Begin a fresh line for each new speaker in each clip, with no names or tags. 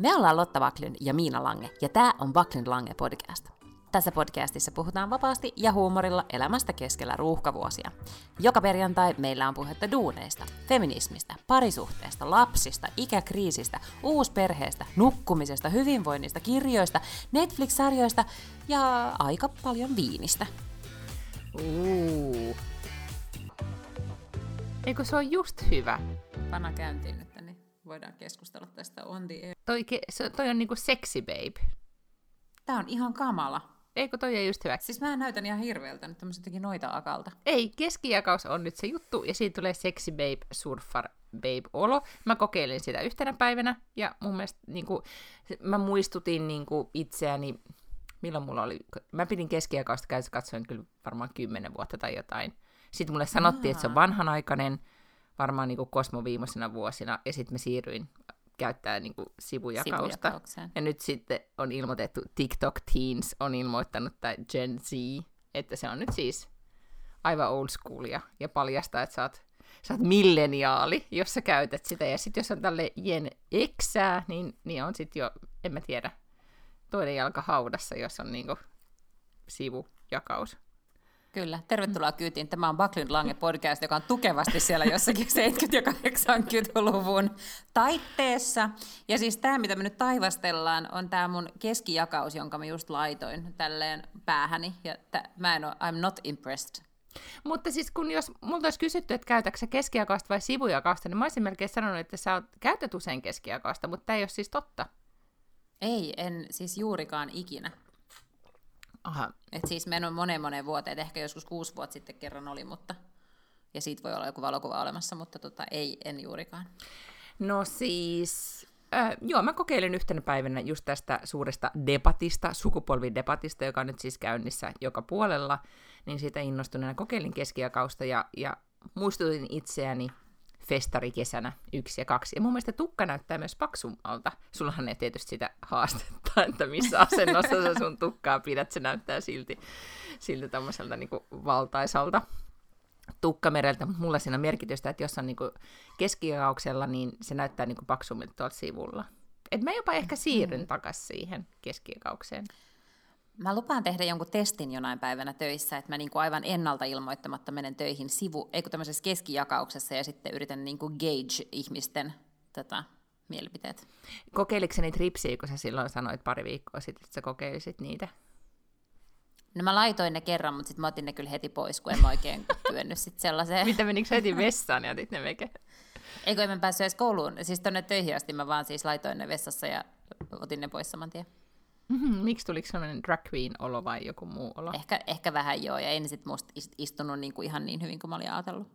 Me ollaan Lotta Vaklin ja Miina Lange, ja tämä on Vaklin Lange podcast. Tässä podcastissa puhutaan vapaasti ja huumorilla elämästä keskellä ruuhkavuosia. Joka perjantai meillä on puhetta duuneista, feminismistä, parisuhteesta, lapsista, ikäkriisistä, uusperheestä, nukkumisesta, hyvinvoinnista, kirjoista, Netflix-sarjoista ja aika paljon viinistä.
Uu. Eikö se on just hyvä?
Panna käyntiin nyt, niin voidaan keskustella tästä on the air.
Toi, se, toi on niinku sexy babe.
Tää on ihan kamala.
Eikö toi ole just hyvä?
Siis mä näytän ihan hirveältä nyt tämmöset jotenkin noita akalta.
Ei, keskijakaus on nyt se juttu, ja siitä tulee sexy babe, surfar babe olo. Mä kokeilin sitä yhtenä päivänä, ja mun mielestä niinku, mä muistutin niinku itseäni, milloin mulla oli, mä pidin keskijakausta käytössä katsoin kyllä varmaan kymmenen vuotta tai jotain. Sitten mulle sanottiin, että se on vanhanaikainen, varmaan niinku Kosmo viimeisenä vuosina, ja sitten mä siirryin käyttää niinku sivujakausta.
Sivujakaukseen.
Ja nyt sitten on ilmoitettu, TikTok Teens on ilmoittanut, tai Gen Z, että se on nyt siis aivan old schoolia, ja paljastaa, että sä oot, sä oot milleniaali, jos sä käytät sitä. Ja sitten jos on tälle Gen Xää, niin, niin on sitten jo, en mä tiedä, toinen jalka haudassa, jos on niinku sivujakaus.
Kyllä, tervetuloa kyytiin. Tämä on Baklin Lange podcast, joka on tukevasti siellä jossakin 70- ja 80-luvun taitteessa. Ja siis tämä, mitä me nyt taivastellaan, on tämä mun keskijakaus, jonka mä just laitoin tälleen päähäni. Ja t- mä en ole, I'm not impressed.
Mutta siis kun jos multa olisi kysytty, että käytätkö keskijakausta vai sivujakausta, niin mä olisin melkein sanonut, että sä oot, käytät usein keskijakausta, mutta tämä ei ole siis totta.
Ei, en siis juurikaan ikinä.
Aha.
Et siis mennyt moneen moneen vuoteen, et ehkä joskus kuusi vuotta sitten kerran oli, mutta ja siitä voi olla joku valokuva olemassa, mutta tota, ei, en juurikaan.
No siis, äh, joo, mä kokeilin yhtenä päivänä just tästä suuresta debatista, sukupolvidebatista, joka on nyt siis käynnissä joka puolella, niin siitä innostuneena kokeilin keskijakausta ja, ja muistutin itseäni festarikesänä yksi ja kaksi. Ja mun mielestä tukka näyttää myös paksummalta. Sullahan ei tietysti sitä haastetta, että missä asennossa sä sun tukkaa pidät. Se näyttää silti, silti tämmöiseltä niin valtaisalta tukkamereltä, mutta mulla siinä on merkitystä, että jos on niinku keskijakauksella, niin se näyttää niinku paksummin tuolta sivulla. Et mä jopa ehkä siirryn takaisin siihen keskijakaukseen.
Mä lupaan tehdä jonkun testin jonain päivänä töissä, että mä niinku aivan ennalta ilmoittamatta menen töihin sivu, ei kun tämmöisessä keskijakauksessa ja sitten yritän niinku gauge ihmisten tota, mielipiteet.
Kokeiliko sä niitä ripsiä, kun sä silloin sanoit pari viikkoa sitten, että sä kokeilisit niitä?
No mä laitoin ne kerran, mutta sitten mä otin ne kyllä heti pois, kun en mä oikein kyennyt sitten sellaiseen.
Mitä menikö heti vessaan ja otit ne veke?
Eikö en mä päässyt edes kouluun, siis tonne töihin asti mä vaan siis laitoin ne vessassa ja otin ne pois saman tien.
Mm-hmm. Miksi tuliko sellainen drag queen olo vai joku muu olo?
Ehkä, ehkä vähän joo, ja en sit musta istunut niinku ihan niin hyvin kuin mä olin ajatellut.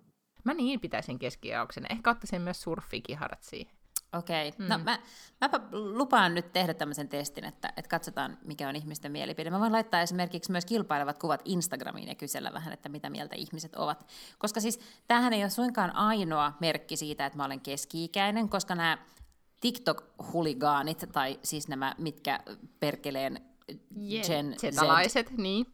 Mä niin pitäisin keskijauksen. Ehkä ottaisin myös surfikiharat siihen.
Okei. Okay. Mm. No mä, mäpä lupaan nyt tehdä tämmöisen testin, että, että katsotaan mikä on ihmisten mielipide. Mä voin laittaa esimerkiksi myös kilpailevat kuvat Instagramiin ja kysellä vähän, että mitä mieltä ihmiset ovat. Koska siis tämähän ei ole suinkaan ainoa merkki siitä, että mä olen keski-ikäinen, koska nämä TikTok-huligaanit, tai siis nämä, mitkä perkeleen. Gen Z
niin.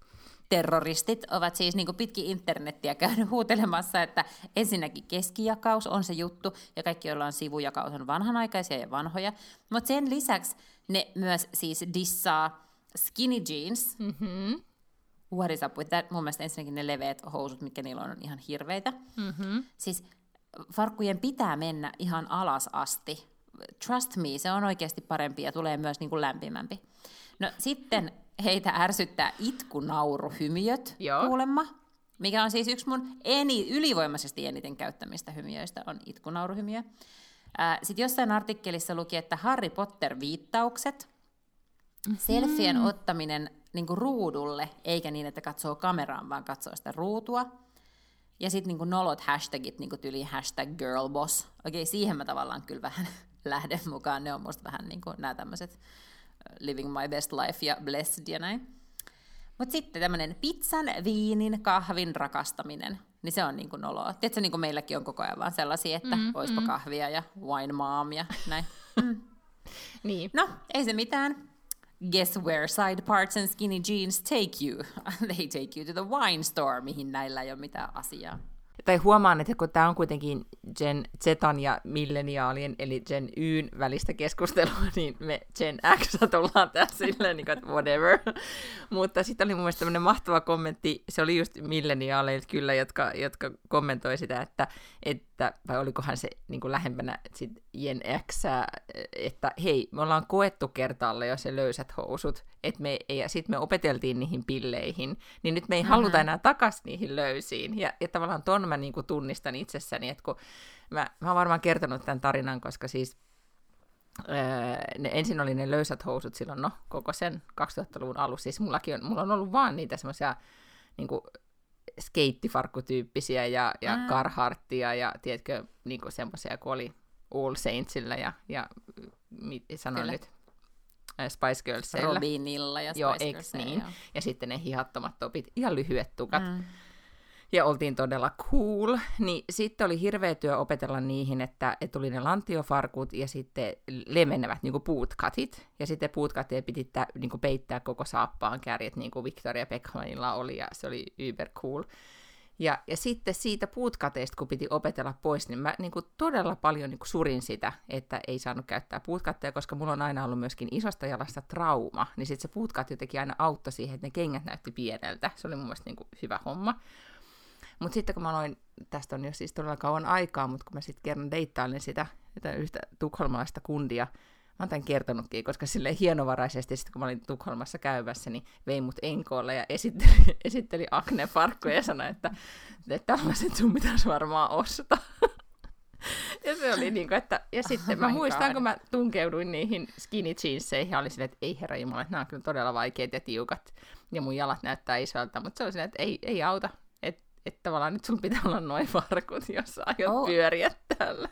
terroristit ovat siis niin pitkin internettiä käynyt huutelemassa, että ensinnäkin keskijakaus on se juttu, ja kaikki, joilla on sivujakaus, on vanhanaikaisia ja vanhoja. Mutta sen lisäksi ne myös siis dissaa skinny jeans.
Mm-hmm.
What is up with that? Mun mielestä ensinnäkin ne leveät housut, mitkä niillä on, on ihan hirveitä.
Mm-hmm.
Siis farkkujen pitää mennä ihan alas asti. Trust me, se on oikeasti parempi ja tulee myös niin kuin lämpimämpi. No sitten heitä ärsyttää itkunauruhymiöt
Joo.
kuulemma, mikä on siis yksi mun eni, ylivoimaisesti eniten käyttämistä hymiöistä on itkunauruhymiö. Sitten jossain artikkelissa luki, että Harry Potter-viittaukset, mm-hmm. selfien ottaminen niin kuin ruudulle, eikä niin, että katsoo kameraan, vaan katsoo sitä ruutua. Ja sitten niin nolot hashtagit, niin tyli hashtag girlboss. Okei, siihen mä tavallaan kyllä vähän lähden mukaan. Ne on musta vähän niin kuin nämä tämmöiset living my best life ja blessed ja näin. Mutta sitten tämmöinen pizzan, viinin, kahvin rakastaminen, niin se on niin kuin noloa. Tiedätkö, niin kuin meilläkin on koko ajan vaan sellaisia, että mm, oispa mm. kahvia ja wine mom ja näin. Mm.
niin.
No, ei se mitään. Guess where side parts and skinny jeans take you? They take you to the wine store, mihin näillä ei ole mitään asiaa.
Tai huomaan, että kun tämä on kuitenkin Gen Zetan ja milleniaalien, eli Gen Yn välistä keskustelua, niin me Gen X ollaan tässä silleen, niin kuin, että whatever. Mutta sitten oli mun mielestä tämmöinen mahtava kommentti, se oli just milleniaaleilta kyllä, jotka, jotka kommentoi sitä, että, että vai olikohan se niin kuin lähempänä sit Gen X, että hei, me ollaan koettu kertaalle jo se löysät housut, että me, ja sitten me opeteltiin niihin pilleihin, niin nyt me ei mm-hmm. haluta enää takas niihin löysiin. Ja, ja tavallaan ton mä niin kuin tunnistan itsessäni, että kun mä, mä oon varmaan kertonut tämän tarinan, koska siis öö, ne, ensin oli ne löysät housut silloin, no, koko sen 2000-luvun alussa. Siis mullakin on, mulla on ollut vaan niitä semmoisia niin skeittifarkkutyyppisiä ja, ja mm. Carharttia ja tiedätkö, niin semmoisia, kun oli All Saintsillä ja, ja mit, sanon Kyllä. nyt, Spice Girlsilla.
Robinilla ja Spice
joo, Girlsilla. Niin. Joo. Ja sitten ne hihattomat topit, ihan lyhyet tukat. Mm ja oltiin todella cool, niin sitten oli hirveä työ opetella niihin, että, että tuli ne lantiofarkut ja sitten lemenevät niin puutkatit, ja sitten puutkatteja piti tä, niin peittää koko saappaan kärjet, niin kuin Victoria Beckmanilla oli, ja se oli uber cool. Ja, ja sitten siitä puutkateista, kun piti opetella pois, niin mä niin kuin todella paljon niin kuin surin sitä, että ei saanut käyttää puutkatteja, koska mulla on aina ollut myöskin isosta jalasta trauma, niin sitten se puutkat jotenkin aina auttoi siihen, että ne kengät näytti pieneltä. Se oli mun mielestä niin kuin hyvä homma. Mutta sitten kun mä aloin, tästä on jo siis todella kauan aikaa, mutta kun mä sitten kerran deittailin sitä, sitä yhtä tukholmalaista kundia, mä oon tämän kertonutkin, koska sille hienovaraisesti, sitten kun mä olin Tukholmassa käyvässä, niin vei mut enkoolle ja esitteli, esitteli aknefarkkuja ja sanoi, että, että tällaiset sun pitäisi varmaan ostaa. Ja se oli niin kuin, että, ja sitten oh mä muistan, God. kun mä tunkeuduin niihin skinny jeanseihin, ja oli silleen, että ei herra Jumala, että nämä on kyllä todella vaikeat ja tiukat, ja mun jalat näyttää isolta, mutta se oli silleen, että ei, ei auta, että tavallaan nyt sulla pitää olla noin farkut, jos aiot oh. pyöriä täällä.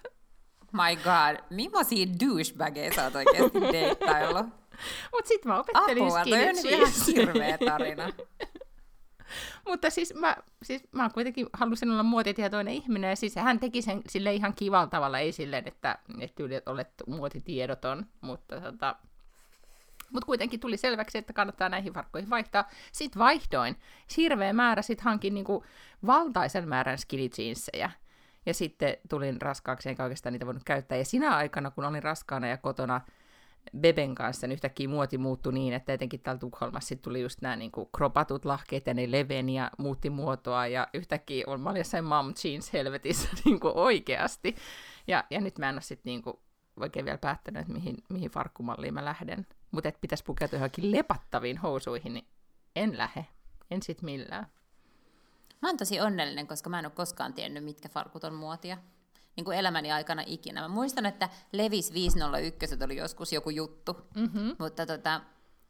My god, millaisia douchebageja sä oot oikeasti deittaillut?
Mut sit mä opettelin
Apua, toi on ihan hirveä tarina.
Mutta siis mä, siis mä kuitenkin halusin olla muotitietoinen ihminen, ja siis hän teki sen sille ihan kivalla tavalla, ei silleen, että, että yli olet muotitiedoton, mutta tota, mutta kuitenkin tuli selväksi, että kannattaa näihin farkkoihin vaihtaa. Sitten vaihdoin. Hirveä määrä, sitten hankin niinku valtaisen määrän skinny jeansseja. Ja sitten tulin raskaaksi, enkä oikeastaan niitä voinut käyttää. Ja sinä aikana, kun olin raskaana ja kotona Beben kanssa, niin yhtäkkiä muoti muuttui niin, että etenkin täällä Tukholmassa tuli just nämä niin kropatut lahkeet ja ne leveni ja muutti muotoa. Ja yhtäkkiä mä olin jossain mom jeans helvetissä niin kuin oikeasti. Ja, ja nyt mä en ole sitten niin oikein vielä päättänyt, että mihin, mihin farkkumalliin mä lähden. Mutta että pitäisi pukeutua johonkin lepattaviin housuihin, niin en lähe. En sit millään.
Mä oon tosi onnellinen, koska mä en ole koskaan tiennyt, mitkä farkut on muotia. Niin kuin elämäni aikana ikinä. Mä muistan, että Levis 501 oli joskus joku juttu, mm-hmm. mutta tota,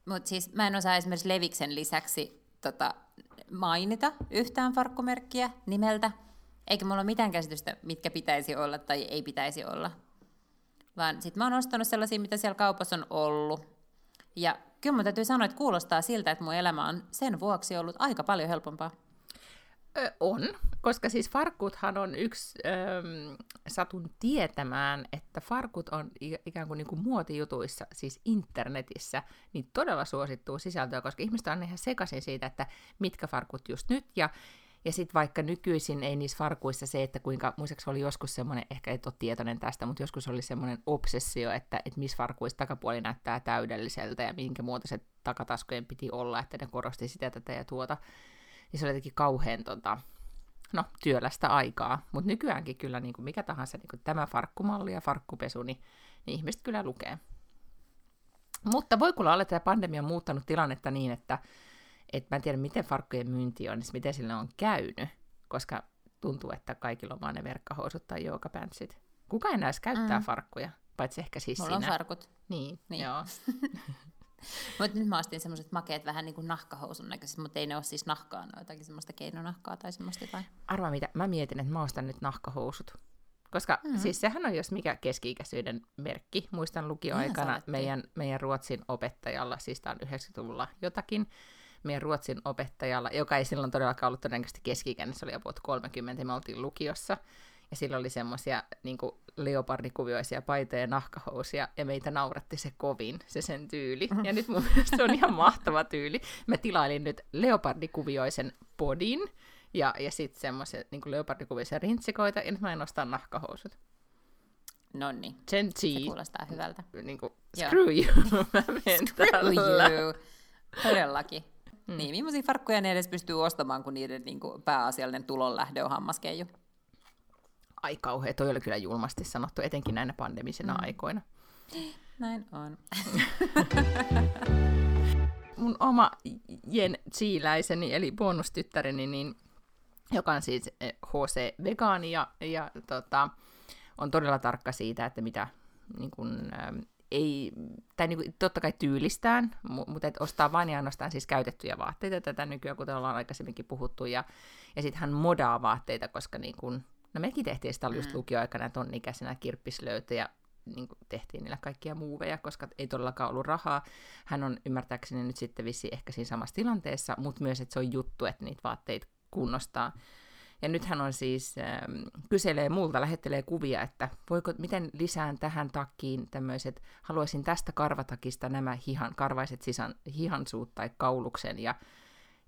mut siis mä en osaa esimerkiksi Leviksen lisäksi tota, mainita yhtään farkkumerkkiä nimeltä, eikä mulla ole mitään käsitystä, mitkä pitäisi olla tai ei pitäisi olla. Vaan sit mä oon ostanut sellaisia, mitä siellä kaupassa on ollut, ja kyllä mun täytyy sanoa, että kuulostaa siltä, että mun elämä on sen vuoksi ollut aika paljon helpompaa.
On, koska siis farkuthan on yksi, ö, satun tietämään, että farkut on ikään kuin, niin kuin muotijutuissa, siis internetissä, niin todella suosittuu sisältöä, koska ihmiset on ihan sekaisin siitä, että mitkä farkut just nyt, ja ja sitten vaikka nykyisin ei niissä farkuissa se, että kuinka, muistaakseni oli joskus semmoinen, ehkä et ole tietoinen tästä, mutta joskus oli semmoinen obsessio, että, että missä farkuissa takapuoli näyttää täydelliseltä ja minkä muotoiset takataskujen piti olla, että ne korosti sitä tätä ja tuota. Ja se oli jotenkin kauhean tota, no, työlästä aikaa, mutta nykyäänkin kyllä niin kuin mikä tahansa niin kuin tämä farkkumalli ja farkkupesu, niin, niin ihmiset kyllä lukee. Mutta voi kuulla olla, että tämä pandemia on muuttanut tilannetta niin, että et mä en tiedä, miten farkkujen myynti on, niin miten sille on käynyt, koska tuntuu, että kaikilla on vaan ne verkkahousut tai joogapantsit. Kuka enää edes käyttää mm. farkkuja, paitsi ehkä siis
Mulla
sinä.
on farkut.
Niin, niin. joo.
mutta nyt mä ostin semmoiset makeet vähän niin kuin nahkahousun näköiset, mutta ei ne ole siis nahkaa, ne jotakin semmoista keinonahkaa tai semmoista jotain.
Arvaa mitä, mä mietin, että mä ostan nyt nahkahousut. Koska mm-hmm. siis sehän on jos mikä keski-ikäisyyden merkki. Muistan lukioaikana meidän, meidän ruotsin opettajalla, siis tämä on 90-luvulla jotakin, meidän ruotsin opettajalla, joka ei silloin todellakaan ollut todennäköisesti keski se oli about 30, me oltiin lukiossa, ja sillä oli semmoisia niin leopardikuvioisia paitoja ja nahkahousia, ja meitä nauratti se kovin, se sen tyyli. Ja nyt mun mielestä se on ihan mahtava tyyli. Mä tilailin nyt leopardikuvioisen podin, Ja, ja sitten semmoisia niin leopardikuvisia rintsikoita, ja nyt mä en ostaa nahkahousut.
No niin, se
G,
kuulostaa hyvältä.
niin kuin,
Joo.
screw you, mä menen tällä.
Ujuu. Todellakin. Mm. Niin, millaisia farkkuja ne edes pystyy ostamaan, kun niiden niin kuin, pääasiallinen tulonlähde on hammaskeiju?
Ai kauhea, toi oli kyllä julmasti sanottu, etenkin näinä pandemisina mm. aikoina.
Näin on.
mun oma Jen Chiiläiseni, eli bonustyttäreni, niin, joka on siis eh, HC-vegaani ja, ja tota, on todella tarkka siitä, että mitä niin kun, ähm, ei, tai niin kuin, totta kai tyylistään, mu- mutta et ostaa vain ja ainoastaan siis käytettyjä vaatteita tätä nykyään, kuten ollaan aikaisemminkin puhuttu, ja, ja sitten hän modaa vaatteita, koska niin kun, no mekin tehtiin sitä just
Mm.
lukioaikana tonnikäisenä kirppislöytöjä, niin tehtiin niillä kaikkia muuveja, koska ei todellakaan ollut rahaa. Hän on ymmärtääkseni nyt sitten vissi ehkä siinä samassa tilanteessa, mutta myös, että se on juttu, että niitä vaatteita kunnostaa. Ja nyt hän on siis, ähm, kyselee multa, lähettelee kuvia, että voiko, miten lisään tähän takkiin tämmöiset, haluaisin tästä karvatakista nämä hihan, karvaiset sisan, hihansuut tai kauluksen ja,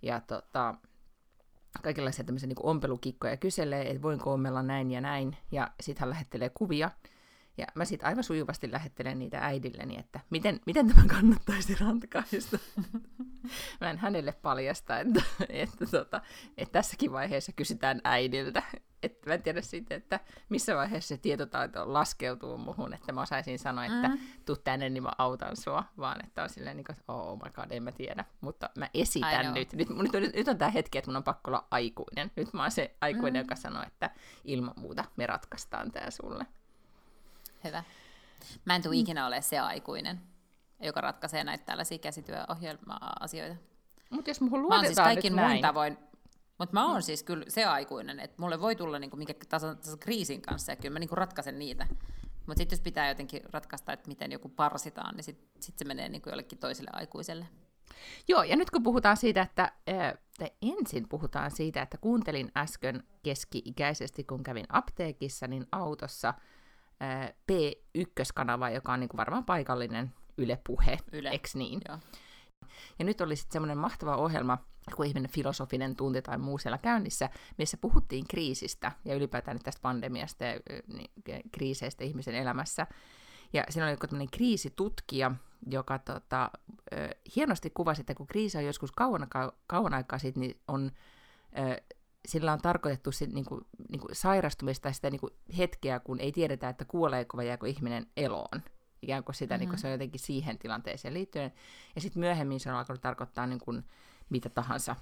ja tota, kaikenlaisia tämmöisiä niin ompelukikkoja kyselee, että voinko ommella näin ja näin, ja sitten hän lähettelee kuvia, ja mä sitten aivan sujuvasti lähettelen niitä äidilleni, että miten, miten tämä kannattaisi ratkaista. mä en hänelle paljasta, että, että, tota, että tässäkin vaiheessa kysytään äidiltä. Et mä en tiedä sitten, että missä vaiheessa se tietotaito laskeutuu muhun, että mä osaisin sanoa, että
Mm.
tuu tänne, niin mä autan sua, vaan että on silleen, niin kuin, että oh my god, en mä tiedä. Mutta mä esitän nyt. Nyt, nyt, nyt, nyt on tämä hetki, että mun on pakko olla aikuinen. Nyt mä oon se aikuinen,
Mm.
joka sanoo, että ilman muuta me ratkaistaan tää sulle.
Hyvä. Mä en tule ikinä ole se aikuinen, joka ratkaisee näitä tällaisia käsityöohjelma-asioita.
Mutta jos
Mä oon
luotetaan
siis kaikin
nyt näin,
tavoin, mutta mä oon siis kyllä se aikuinen, että mulle voi tulla niinku mikä taso, taso kriisin kanssa ja kyllä mä niinku ratkaisen niitä. Mutta sitten jos pitää jotenkin ratkaista, että miten joku parsitaan, niin sitten sit se menee niinku jollekin toiselle aikuiselle.
Joo, ja nyt kun puhutaan siitä, että, tai ensin puhutaan siitä, että kuuntelin äsken keski-ikäisesti, kun kävin apteekissa, niin autossa ää, P1-kanava, joka on niin kuin varmaan paikallinen Yle Puhe,
Yle.
eks niin?
Joo.
Ja nyt oli sitten semmoinen mahtava ohjelma, kun ihminen filosofinen tunti tai muu siellä käynnissä, missä puhuttiin kriisistä ja ylipäätään nyt tästä pandemiasta ja niin, kriiseistä ihmisen elämässä. Ja siinä oli joku tämmöinen kriisitutkija, joka tota, hienosti kuvasi, että kun kriisi on joskus kauan, kauan aikaa sitten, niin on, sillä on tarkoitettu sit, niinku, niinku sairastumista tai sitä niinku hetkeä, kun ei tiedetä, että kuoleeko vai jääkö ihminen eloon. Ikään kuin sitä, mm-hmm. niinku, se on jotenkin siihen tilanteeseen liittyen. Ja sitten myöhemmin se on alkanut tarkoittaa niin kuin, mitä tahansa,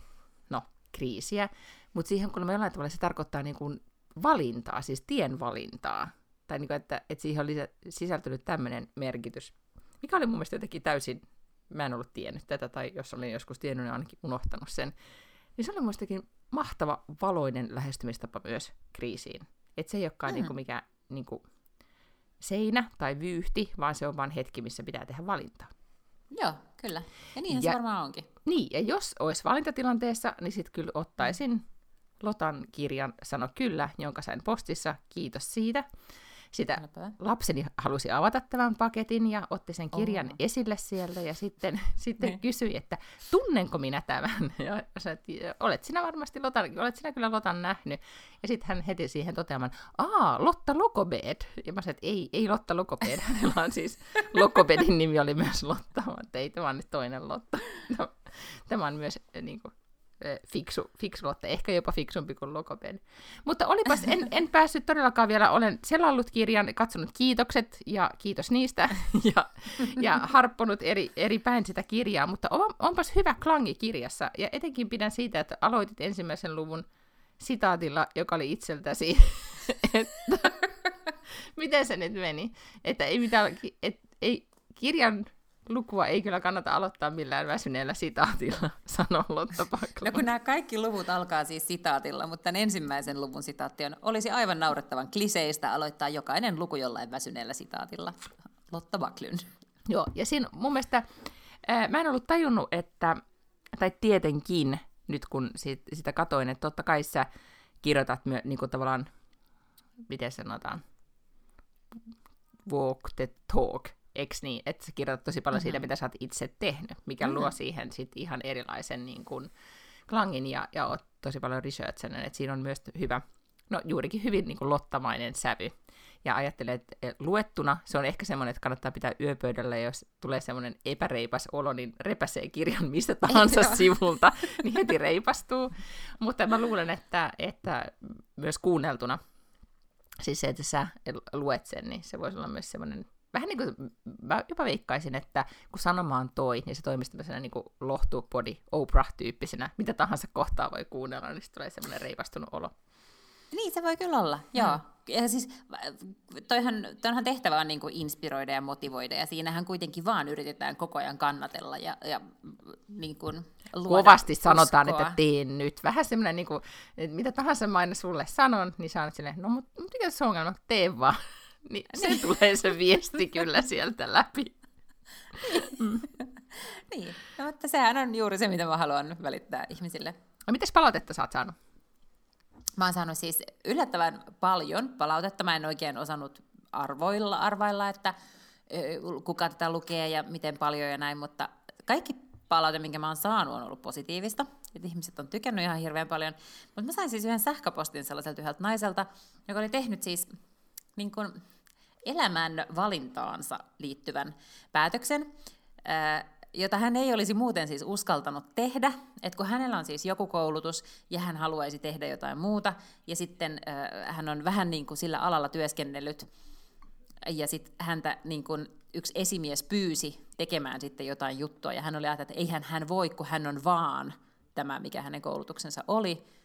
no, kriisiä. Mutta siihen kun me jollain tavalla se tarkoittaa niin kuin valintaa, siis tien valintaa. Tai niin kuin, että, että siihen on lisä, sisältynyt tämmöinen merkitys, mikä oli mun mielestä jotenkin täysin, mä en ollut tiennyt tätä, tai jos olin joskus tiennyt, niin ainakin unohtanut sen. Niin se oli muistakin mahtava valoinen lähestymistapa myös kriisiin. Että se ei olekaan
Mm.
mm. niin kuin mikä niin kuin seinä tai vyyhti, vaan se on vain hetki, missä pitää tehdä valintaa.
Joo, kyllä. Ja niinhän
Ja-
se varmaan onkin.
Niin, ja jos olisi valintatilanteessa, niin sitten kyllä ottaisin Lotan kirjan Sano kyllä, jonka sain postissa. Kiitos siitä. Sitä
Äläpä.
lapseni halusi avata tämän paketin ja otti sen kirjan
Oho.
oh. esille sieltä ja sitten, sitten
Niin.
kysyi, että tunnenko minä tämän? Ja että olet sinä varmasti Lotan, olet sinä kyllä Lotan nähnyt. Ja sitten hän heti siihen toteamaan, aa, Lotta Lokobed. Ja mä sanoin, että ei, ei Lotta Lokobed, hänellä on siis, Lokobedin nimi oli myös Lotta, mutta ei tämä on nyt toinen Lotta. Tämä on myös niin kuin, fiksu, fiksu Lotta, ehkä jopa fiksumpi kuin Lokobed. Mutta olipas, en, en päässyt todellakaan vielä, olen selannut kirjan, katsonut kiitokset ja kiitos niistä ja, ja harpponut eri, eri päin sitä kirjaa, mutta on, onpas hyvä klangi kirjassa ja etenkin pidän siitä, että aloitit ensimmäisen luvun sitaatilla, joka oli itseltäsi, että miten se nyt meni, että ei mitään, et, ei, kirjan lukua ei kyllä kannata aloittaa millään väsyneellä sitaatilla, sanoo Lotta
No
Backlund.
kun nämä kaikki luvut alkaa siis sitaatilla, mutta tämän ensimmäisen luvun sitaatti on, olisi aivan naurettavan kliseistä aloittaa jokainen luku jollain väsyneellä sitaatilla. Lotta Backlund.
Joo, ja siinä mun mielestä, ää, mä en ollut tajunnut, että, tai tietenkin, nyt kun sit, sitä katoin, että totta kai sä kirjoitat myö, niin kuin tavallaan, miten sanotaan, walk the talk, eks niin, että sä kirjoitat tosi paljon mm-hmm. siitä, mitä sä oot itse tehnyt, mikä mm-hmm. luo siihen sit ihan erilaisen niin kuin, klangin ja, ja oot tosi paljon researchannut, että siinä on myös hyvä, no juurikin hyvin niin kuin lottamainen sävy. Ja ajattelen, että luettuna se on ehkä semmoinen, että kannattaa pitää yöpöydällä, jos tulee semmoinen epäreipas olo, niin repäsee kirjan mistä tahansa sivulta, niin heti reipastuu. Mutta mä luulen, että, että myös kuunneltuna, siis se, että sä luet sen, niin se voisi olla myös semmoinen vähän niin kuin, mä jopa veikkaisin, että kun sanoma on toi, niin se toimii tämmöisenä niin lohtuupodi Oprah-tyyppisenä, mitä tahansa kohtaa voi kuunnella, niin tulee semmoinen reipastunut olo.
Niin, se voi kyllä olla, mm. joo. Ja siis toihan, toihan tehtävä on niin kuin inspiroida ja motivoida, ja siinähän kuitenkin vaan yritetään koko ajan kannatella ja, ja niin kuin luoda
Kovasti uskoa. sanotaan, että teen nyt. Vähän semmoinen, niin kuin, että mitä tahansa mä aina sulle sanon, niin sä silleen, no mutta mikä se ongelma, tee vaan. Niin se tulee se viesti kyllä sieltä läpi.
Mm. niin, no, mutta sehän on juuri se, mitä mä haluan välittää ihmisille.
No, mitäs palautetta sä oot saanut?
Mä oon saanut siis yllättävän paljon palautetta. Mä en oikein osannut arvoilla, arvailla, että kuka tätä lukee ja miten paljon ja näin, mutta kaikki palaute, minkä mä oon saanut, on ollut positiivista. Et ihmiset on tykännyt ihan hirveän paljon. Mutta mä sain siis yhden sähköpostin sellaiselta yhdeltä naiselta, joka oli tehnyt siis niin kuin elämän valintaansa liittyvän päätöksen, jota hän ei olisi muuten siis uskaltanut tehdä, että kun hänellä on siis joku koulutus ja hän haluaisi tehdä jotain muuta, ja sitten hän on vähän niin kuin sillä alalla työskennellyt, ja sitten häntä niin kuin yksi esimies pyysi tekemään sitten jotain juttua, ja hän oli ajatellut, että eihän hän voi, kun hän on vaan tämä, mikä hänen koulutuksensa oli,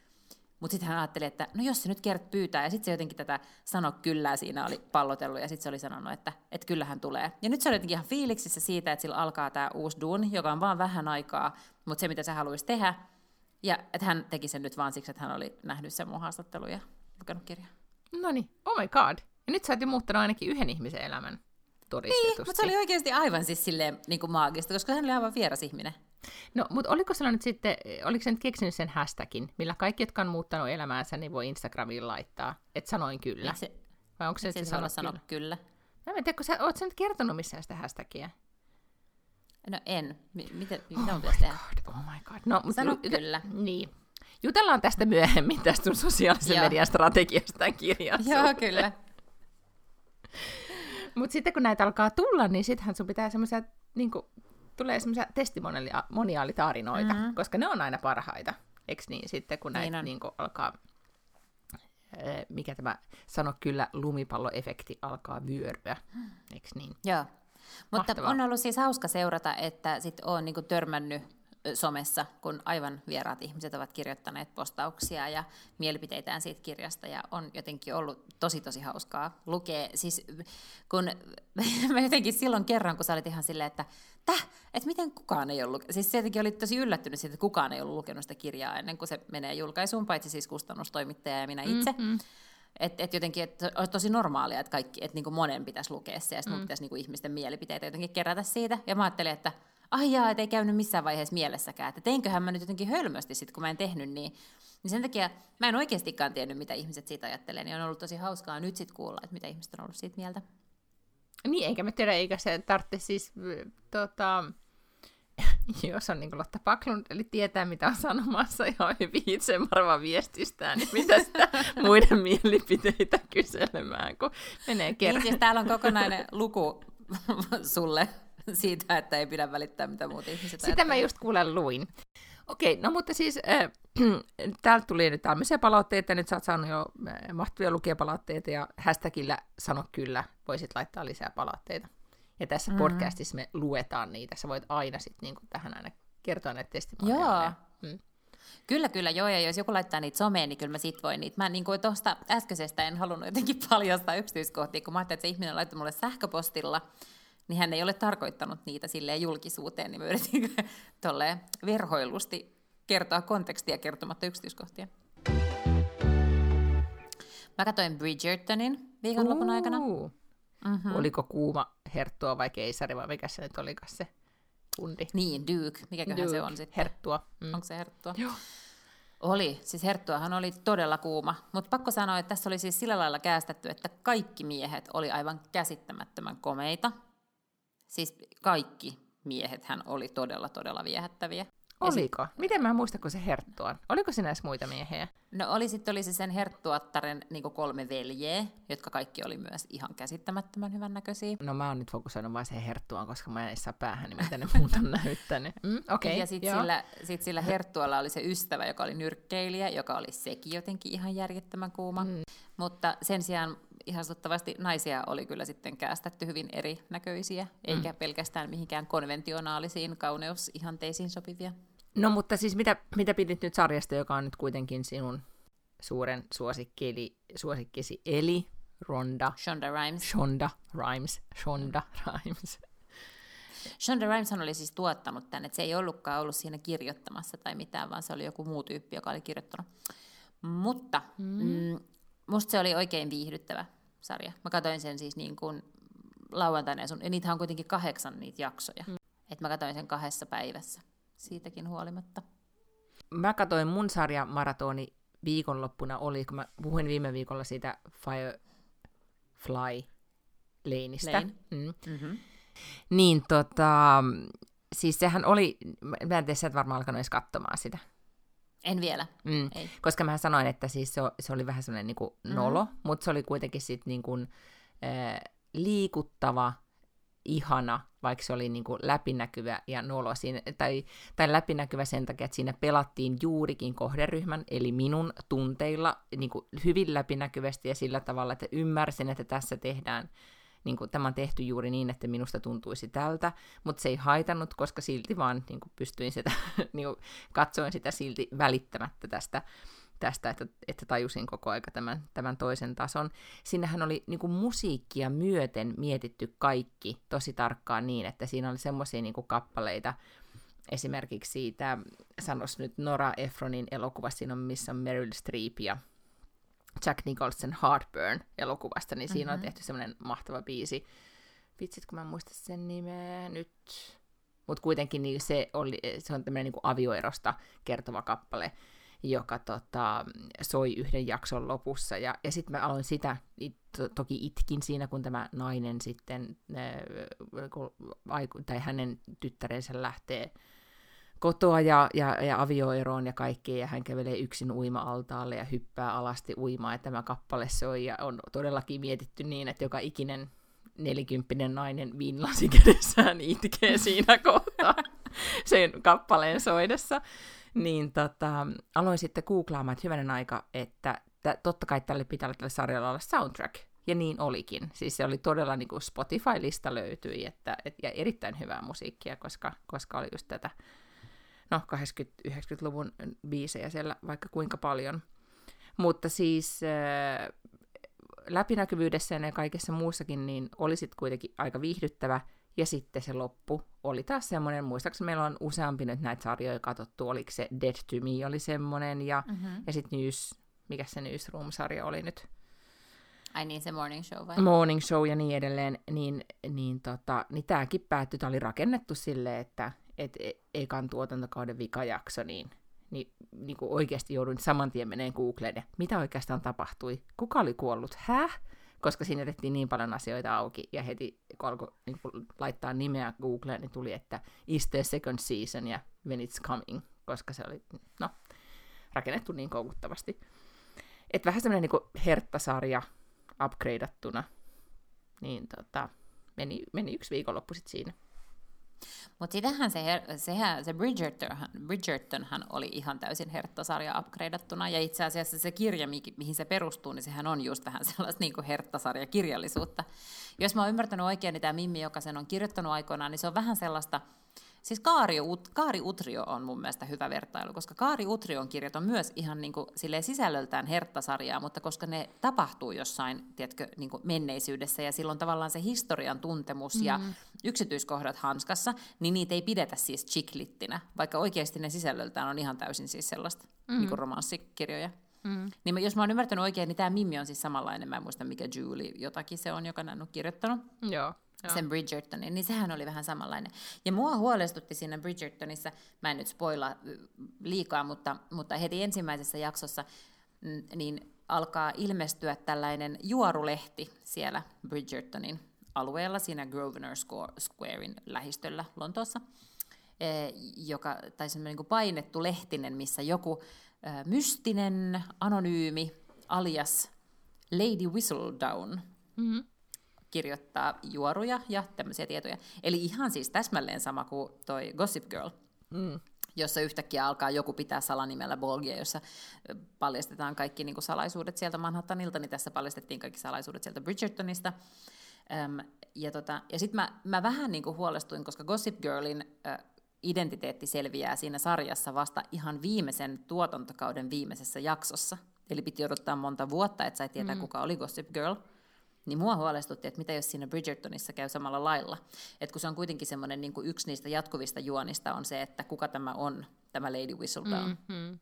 mutta sitten hän ajatteli, että no jos se nyt Kert pyytää, ja sitten se jotenkin tätä sano kyllä siinä oli pallotellut, ja sitten se oli sanonut, että, että kyllähän tulee. Ja nyt se oli jotenkin ihan fiiliksissä siitä, että sillä alkaa tämä uusi duun, joka on vaan vähän aikaa, mutta se mitä se haluaisi tehdä, ja että hän teki sen nyt vaan siksi, että hän oli nähnyt sen mun haastattelun ja lukenut kirjaa.
No niin, oh my god. Ja nyt sä oot jo muuttanut ainakin yhden ihmisen elämän todistetusti.
Niin, mutta se oli oikeasti aivan siis silleen niin kuin maagista, koska hän oli aivan vieras ihminen.
No, mutta oliko se nyt sitten, oliko se nyt keksinyt sen hashtagin, millä kaikki, jotka on muuttanut elämäänsä, niin voi Instagramiin laittaa, että sanoin kyllä?
Se, Vai onko se, että se sano, sano kyllä? kyllä?
Mä en tiedä, kun sä, oot sä nyt kertonut missään sitä hashtagia?
No en. M- mitä,
mitä oh pitäisi tehdä? God, oh my god. No,
mutta Sano y- kyllä.
Niin. Jutellaan tästä myöhemmin tästä sun sosiaalisen median strategiasta kirjassa.
Joo, kyllä.
Mutta sitten kun näitä alkaa tulla, niin sittenhän sun pitää semmoisia niin tulee semmoisia testimoniaalitarinoita, mm-hmm. koska ne on aina parhaita, eikö niin, sitten kun näitä niin niin alkaa, mikä tämä sano kyllä, lumipalloefekti alkaa vyöryä, eikö niin?
Joo, mutta Mahtavaa. on ollut siis hauska seurata, että sit on niin törmännyt somessa, kun aivan vieraat ihmiset ovat kirjoittaneet postauksia ja mielipiteitään siitä kirjasta, ja on jotenkin ollut tosi tosi hauskaa lukea. Siis kun mä jotenkin silloin kerran, kun sä olit ihan silleen, että täh, että miten kukaan ei ollut, siis se jotenkin oli tosi yllättynyt siitä, että kukaan ei ollut lukenut sitä kirjaa ennen kuin se menee julkaisuun, paitsi siis kustannustoimittaja ja minä itse. Mm-hmm. Että et jotenkin, että olisi tosi normaalia, että kaikki, että niinku monen pitäisi lukea se, ja sitten mm. pitäisi niinku ihmisten mielipiteitä jotenkin kerätä siitä. Ja mä ajattelin, että ai jaa, et ei käynyt missään vaiheessa mielessäkään, että teinköhän mä nyt jotenkin hölmösti sit, kun mä en tehnyt niin. Niin sen takia mä en oikeastikaan tiennyt, mitä ihmiset siitä ajattelee, niin on ollut tosi hauskaa nyt sitten kuulla, että mitä ihmiset on ollut siitä mieltä.
Niin, eikä mä tiedä, eikä se tarvitse siis, tota, jos on niin kuin Lotta Paklund, eli tietää mitä on sanomassa ja on hyvin itsemarva viestistään, niin mitä sitä muiden mielipiteitä kyselemään, kun menee kerran.
Niin, siis täällä on kokonainen luku sulle siitä, että ei pidä välittää, mitä muut ihmiset
Sitä ajattelee. mä just kuulen luin. Okei, no mutta siis äh, täältä tuli nyt tämmöisiä palautteita, nyt sä oot saanut jo äh, mahtavia lukijapalautteita ja hashtagillä sano kyllä, voisit laittaa lisää palautteita. Ja tässä mm-hmm. podcastissa me luetaan niitä, sä voit aina sitten niinku tähän aina kertoa näitä testimoniaaleja.
Joo. Mm. Kyllä, kyllä, joo, ja jos joku laittaa niitä someen, niin kyllä mä sit voin niitä. Mä niin kuin tuosta äskeisestä en halunnut jotenkin paljastaa yksityiskohtia, kun mä ajattelin, että se ihminen laittoi mulle sähköpostilla, niin hän ei ole tarkoittanut niitä silleen julkisuuteen, niin mä yritin tolleen verhoilusti kertoa kontekstia kertomatta yksityiskohtia. Mä katsoin Bridgertonin viikonlopun aikana.
Mm-hmm. Oliko kuuma herttua vai keisari vai mikä se nyt olikaan se kundi?
Niin, Duke. Mikäköhän Duke. se on sitten?
Herttua.
Mm. Onko se herttua?
Joo.
Oli, siis Herttuahan oli todella kuuma, mutta pakko sanoa, että tässä oli siis sillä lailla käästetty, että kaikki miehet oli aivan käsittämättömän komeita. Siis kaikki miehet hän oli todella, todella viehättäviä.
Oliko? Miten mä muistan, kun se Herttuan? Oliko siinä edes muita miehiä?
No oli sitten oli se sen Herttuattaren niin kolme veljeä, jotka kaikki oli myös ihan käsittämättömän hyvän näköisiä.
No mä oon nyt fokusoinut vain siihen Herttuaan, koska mä en saa päähän, niin mitä ne muut on näyttänyt. Mm, okay,
ja sitten sillä, sit sillä Herttualla oli se ystävä, joka oli nyrkkeilijä, joka oli sekin jotenkin ihan järjettömän kuuma. Mm. Mutta sen sijaan ihastuttavasti naisia oli kyllä sitten käästetty hyvin erinäköisiä, eikä mm. pelkästään mihinkään konventionaalisiin kauneusihanteisiin sopivia.
No mutta siis mitä, mitä pidit nyt sarjasta, joka on nyt kuitenkin sinun suuren suosikki, eli, suosikkisi, eli Ronda.
Shonda Rhimes.
Shonda Rhimes. Shonda Rhimes.
Shonda Rhimeshan oli siis tuottanut tämän, että se ei ollutkaan ollut siinä kirjoittamassa tai mitään, vaan se oli joku muu tyyppi, joka oli kirjoittanut. Mutta mm. Mm, musta se oli oikein viihdyttävä sarja. Mä katsoin sen siis niin kuin lauantaina, ja, sun, ja niitähän on kuitenkin kahdeksan niitä jaksoja. Mm. Että mä katsoin sen kahdessa päivässä siitäkin huolimatta.
Mä katsoin mun sarja maratoni viikonloppuna oli, kun mä puhuin viime viikolla siitä Firefly-leinistä. Lane. Mm. Mm-hmm. Niin tota, siis sehän oli, mä en tiedä, sä et varmaan alkanut edes katsomaan sitä.
En vielä,
mm.
ei.
Koska mä sanoin, että siis se, se oli vähän sellainen niin kuin nolo, mm. mutta se oli kuitenkin sitten niin kuin, äh, liikuttava, ihana, vaikka se oli niin kuin läpinäkyvä ja nolo siinä, tai, tai läpinäkyvä sen takia, että siinä pelattiin juurikin kohderyhmän, eli minun tunteilla niin kuin hyvin läpinäkyvästi ja sillä tavalla, että ymmärsin, että tässä tehdään niin kuin, tämä on tehty juuri niin, että minusta tuntuisi tältä, mutta se ei haitannut, koska silti vaan niin kuin, pystyin sitä, niin kuin, katsoin sitä silti välittämättä tästä, tästä että, että tajusin koko aika tämän, tämän toisen tason. Sinnehän oli niin kuin, musiikkia myöten mietitty kaikki tosi tarkkaan niin, että siinä oli semmoisia niin kappaleita, esimerkiksi siitä, sanos nyt Nora Ephronin elokuvassa, siinä on missä on Meryl Streep ja Jack Nicholson Heartburn-elokuvasta, niin siinä mm-hmm. on tehty semmoinen mahtava biisi. Vitsit, kun mä en muista sen nimeä nyt. Mutta kuitenkin niin se, oli, se on tämmöinen niin avioerosta kertova kappale, joka tota, soi yhden jakson lopussa. Ja, ja sitten mä aloin sitä, to, toki itkin siinä, kun tämä nainen sitten, äh, kun, tai hänen tyttärensä lähtee kotoa ja, ja, ja avioeroon ja kaikkea, ja hän kävelee yksin uima-altaalle ja hyppää alasti uimaa, ja tämä kappale soi, ja on todellakin mietitty niin, että joka ikinen nelikymppinen nainen viinlasi kädessään itkee siinä kohtaa sen kappaleen soidessa. Niin tota, aloin sitten googlaamaan, että hyvänen aika, että t- totta kai tälle pitää olla tälle sarjalle olla soundtrack. Ja niin olikin. Siis se oli todella niin kuin Spotify-lista löytyi, että, et, ja erittäin hyvää musiikkia, koska, koska oli just tätä no 80-90-luvun biisejä siellä vaikka kuinka paljon. Mutta siis äh, läpinäkyvyydessä ja kaikessa muussakin niin oli sitten kuitenkin aika viihdyttävä. Ja sitten se loppu oli taas semmoinen, muistaakseni meillä on useampi nyt näitä sarjoja katsottu, oliko se Dead to Me oli semmoinen, ja, mm-hmm. ja sitten News, mikä se Newsroom-sarja oli nyt?
Ai niin, se Morning Show vai?
Morning Show ja niin edelleen, niin, niin, tota, niin tämäkin päättyi, tämä oli rakennettu silleen, että että e- ekan tuotantokauden vikajakso, niin, niin, niin kuin oikeasti jouduin saman tien meneen Googleen, mitä oikeastaan tapahtui, kuka oli kuollut, häh? Koska siinä jätettiin niin paljon asioita auki, ja heti kun alkoi niin kun laittaa nimeä Googleen, niin tuli, että is the second season ja when it's coming, koska se oli, no, rakennettu niin koukuttavasti. Että vähän semmoinen niin herttasarja upgradeattuna, niin tota, meni, meni yksi viikonloppu sitten siinä.
Mutta sitähän se, sehän, se Bridgertonhan, Bridgertonhan oli ihan täysin herttasarja upgradeattuna, ja itse asiassa se kirja, mihin se perustuu, niin sehän on just vähän sellaista niin kuin herttasarjakirjallisuutta. Jos mä oon ymmärtänyt oikein, niin tämä Mimmi, joka sen on kirjoittanut aikoinaan, niin se on vähän sellaista, Siis Kaari, Ut, Kaari Utrio on mun mielestä hyvä vertailu, koska Kaari Utrion kirjat on myös ihan niin kuin, sisällöltään herttasarjaa, mutta koska ne tapahtuu jossain tiedätkö, niin kuin menneisyydessä ja silloin tavallaan se historian tuntemus mm-hmm. ja yksityiskohdat hanskassa, niin niitä ei pidetä siis chiklittinä, vaikka oikeasti ne sisällöltään on ihan täysin siis sellaista mm-hmm. niin kuin romanssikirjoja. Mm. Niin jos mä oon ymmärtänyt oikein, niin tämä Mimmi on siis samanlainen, mä en muista mikä Julie jotakin se on, joka näin on kirjoittanut.
Joo
sen Bridgertonin, niin sehän oli vähän samanlainen. Ja mua huolestutti siinä Bridgertonissa, mä en nyt spoila liikaa, mutta, mutta heti ensimmäisessä jaksossa mm, niin alkaa ilmestyä tällainen juorulehti siellä Bridgertonin alueella, siinä Grosvenor Squarein lähistöllä Lontoossa. joka, tai semmoinen niin painettu lehtinen, missä joku mystinen, anonyymi, alias Lady Whistledown mm-hmm. Kirjoittaa juoruja ja tämmöisiä tietoja. Eli ihan siis täsmälleen sama kuin toi Gossip Girl. Mm jossa yhtäkkiä alkaa joku pitää salanimellä blogia, jossa paljastetaan kaikki niin kuin salaisuudet sieltä Manhattanilta, niin tässä paljastettiin kaikki salaisuudet sieltä Bridgertonista. Öm, ja tota, ja sitten mä, mä vähän niin kuin huolestuin, koska Gossip Girlin ö, identiteetti selviää siinä sarjassa vasta ihan viimeisen tuotantokauden viimeisessä jaksossa. Eli piti odottaa monta vuotta, että sai tietää, mm. kuka oli Gossip Girl. Niin mua huolestutti, että mitä jos siinä Bridgertonissa käy samalla lailla. Että kun se on kuitenkin semmoinen niin kuin yksi niistä jatkuvista juonista on se, että kuka tämä on, tämä Lady Whistledown. Mm-hmm.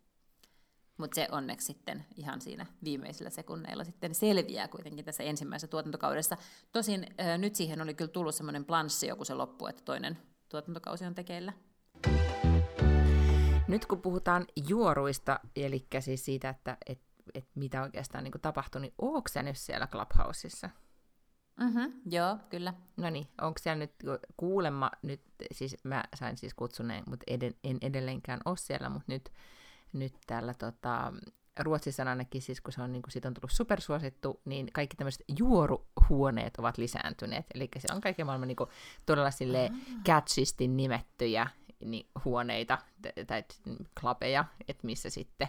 Mutta se onneksi sitten ihan siinä viimeisillä sekunneilla sitten selviää kuitenkin tässä ensimmäisessä tuotantokaudessa. Tosin äh, nyt siihen oli kyllä tullut semmoinen planssi joku se loppu, että toinen tuotantokausi on tekeillä.
Nyt kun puhutaan juoruista, eli siis siitä, että et, et mitä oikeastaan niin tapahtui, niin onko sä nyt siellä Clubhouseissa?
Mm-hmm, joo, kyllä.
No niin, onko siellä nyt kuulemma, nyt, siis mä sain siis kutsuneen, mutta ed- en edelleenkään ole siellä, mutta nyt, nyt täällä tota, Ruotsissa ainakin, siis kun se on, niin kun siitä on tullut supersuosittu, niin kaikki tämmöiset juoruhuoneet ovat lisääntyneet. Eli se on kaiken maailman niin kuin, todella sille catchisti nimettyjä niin, huoneita tai klabeja, että missä sitten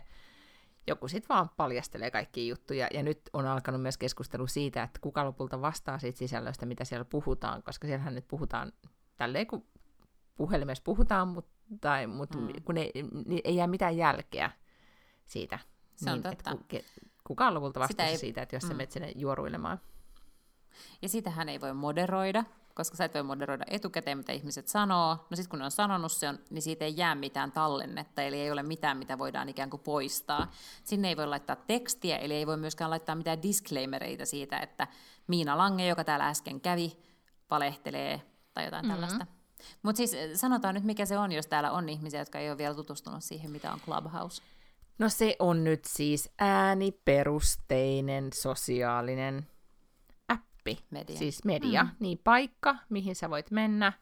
joku sitten vaan paljastelee kaikki juttuja. Ja nyt on alkanut myös keskustelu siitä, että kuka lopulta vastaa siitä sisällöstä, mitä siellä puhutaan, koska siellähän nyt puhutaan tälleen, kun puhelimessa puhutaan, mutta, tai, mutta mm. kun ei, niin ei jää mitään jälkeä siitä.
Se on niin, totta. Että
kuka on lopulta vastuussa ei... siitä, että jos mm. sä menet sinne juoruilemaan.
Ja sitähän ei voi moderoida, koska sä et voi moderoida etukäteen, mitä ihmiset sanoo. No sitten kun ne on sanonut se, niin siitä ei jää mitään tallennetta, eli ei ole mitään, mitä voidaan ikään kuin poistaa. Sinne ei voi laittaa tekstiä, eli ei voi myöskään laittaa mitään disclaimereita siitä, että Miina Lange, joka täällä äsken kävi, valehtelee tai jotain mm-hmm. tällaista. Mutta siis eh, sanotaan nyt, mikä se on, jos täällä on ihmisiä, jotka ei ole vielä tutustunut siihen, mitä on Clubhouse.
No se on nyt siis ääniperusteinen sosiaalinen appi, media. siis media, mm. niin paikka, mihin sä voit mennä.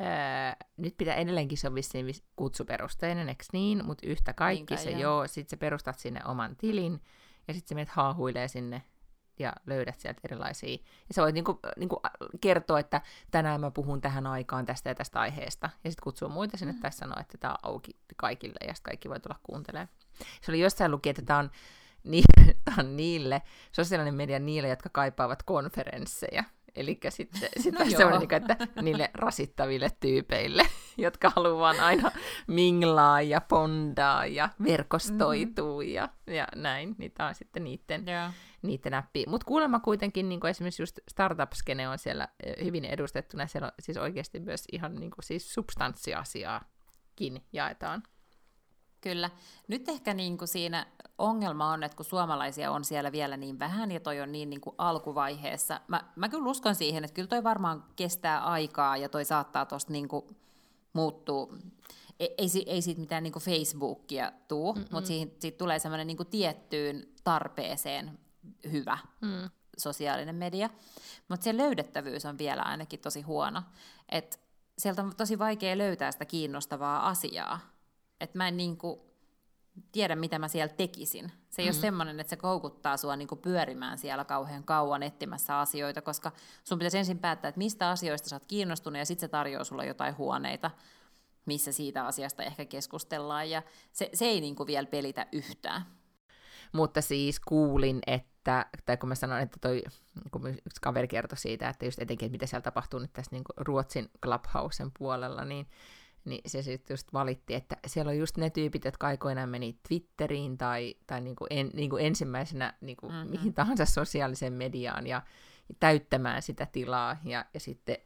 Öö, nyt pitää edelleenkin, se on vissiin kutsuperusteinen, eikö niin? Mutta yhtä kaikki Niinkä, se joo. joo. Sitten sä perustat sinne oman tilin ja sitten sä menet haahuilee sinne ja löydät sieltä erilaisia. Ja sä voit niinku, niinku kertoa, että tänään mä puhun tähän aikaan tästä ja tästä aiheesta. Ja sitten kutsua muita sinne mm. tai sanoa, että tämä on auki kaikille ja sitten kaikki voi tulla kuuntelemaan. Se oli jossain luki, että tämä on niin, on niille, sosiaalinen media niille, jotka kaipaavat konferensseja. Eli sitten sit no se on niin, että niille rasittaville tyypeille, jotka haluaa aina minglaa ja pondaa ja verkostoituu mm-hmm. ja, ja näin, niin tämä on sitten niiden, yeah. niiden appi. Mutta kuulemma kuitenkin niin kuin esimerkiksi just startup-skene on siellä eh, hyvin edustettuna, siellä on siis oikeasti myös ihan niin kuin, siis substanssiasiaakin jaetaan.
Kyllä. Nyt ehkä niin kuin siinä ongelma on, että kun suomalaisia on siellä vielä niin vähän ja toi on niin, niin kuin alkuvaiheessa, mä, mä kyllä uskon siihen, että kyllä toi varmaan kestää aikaa ja toi saattaa tuosta niin muuttua. Ei, ei, ei siitä mitään niin kuin Facebookia tuu, Mm-mm. mutta siitä, siitä tulee semmoinen niin tiettyyn tarpeeseen hyvä mm. sosiaalinen media. Mutta se löydettävyys on vielä ainakin tosi huono. Et sieltä on tosi vaikea löytää sitä kiinnostavaa asiaa että mä en niin kuin tiedä, mitä mä siellä tekisin. Se ei mm. ole semmoinen, että se koukuttaa sua niin kuin pyörimään siellä kauhean kauan etsimässä asioita, koska sun pitäisi ensin päättää, että mistä asioista sä oot kiinnostunut, ja sitten se tarjoaa sulle jotain huoneita, missä siitä asiasta ehkä keskustellaan, ja se, se ei niin kuin vielä pelitä yhtään.
Mutta siis kuulin, että, tai kun mä sanoin, että toi, kun yksi kaveri kertoi siitä, että just etenkin, että mitä siellä tapahtuu nyt tässä niin Ruotsin Clubhousen puolella, niin niin se sitten just valitti, että siellä on just ne tyypit, jotka aikoinaan meni Twitteriin tai, tai niinku en, niinku ensimmäisenä niinku mm-hmm. mihin tahansa sosiaaliseen mediaan ja, ja täyttämään sitä tilaa. Ja, ja sitten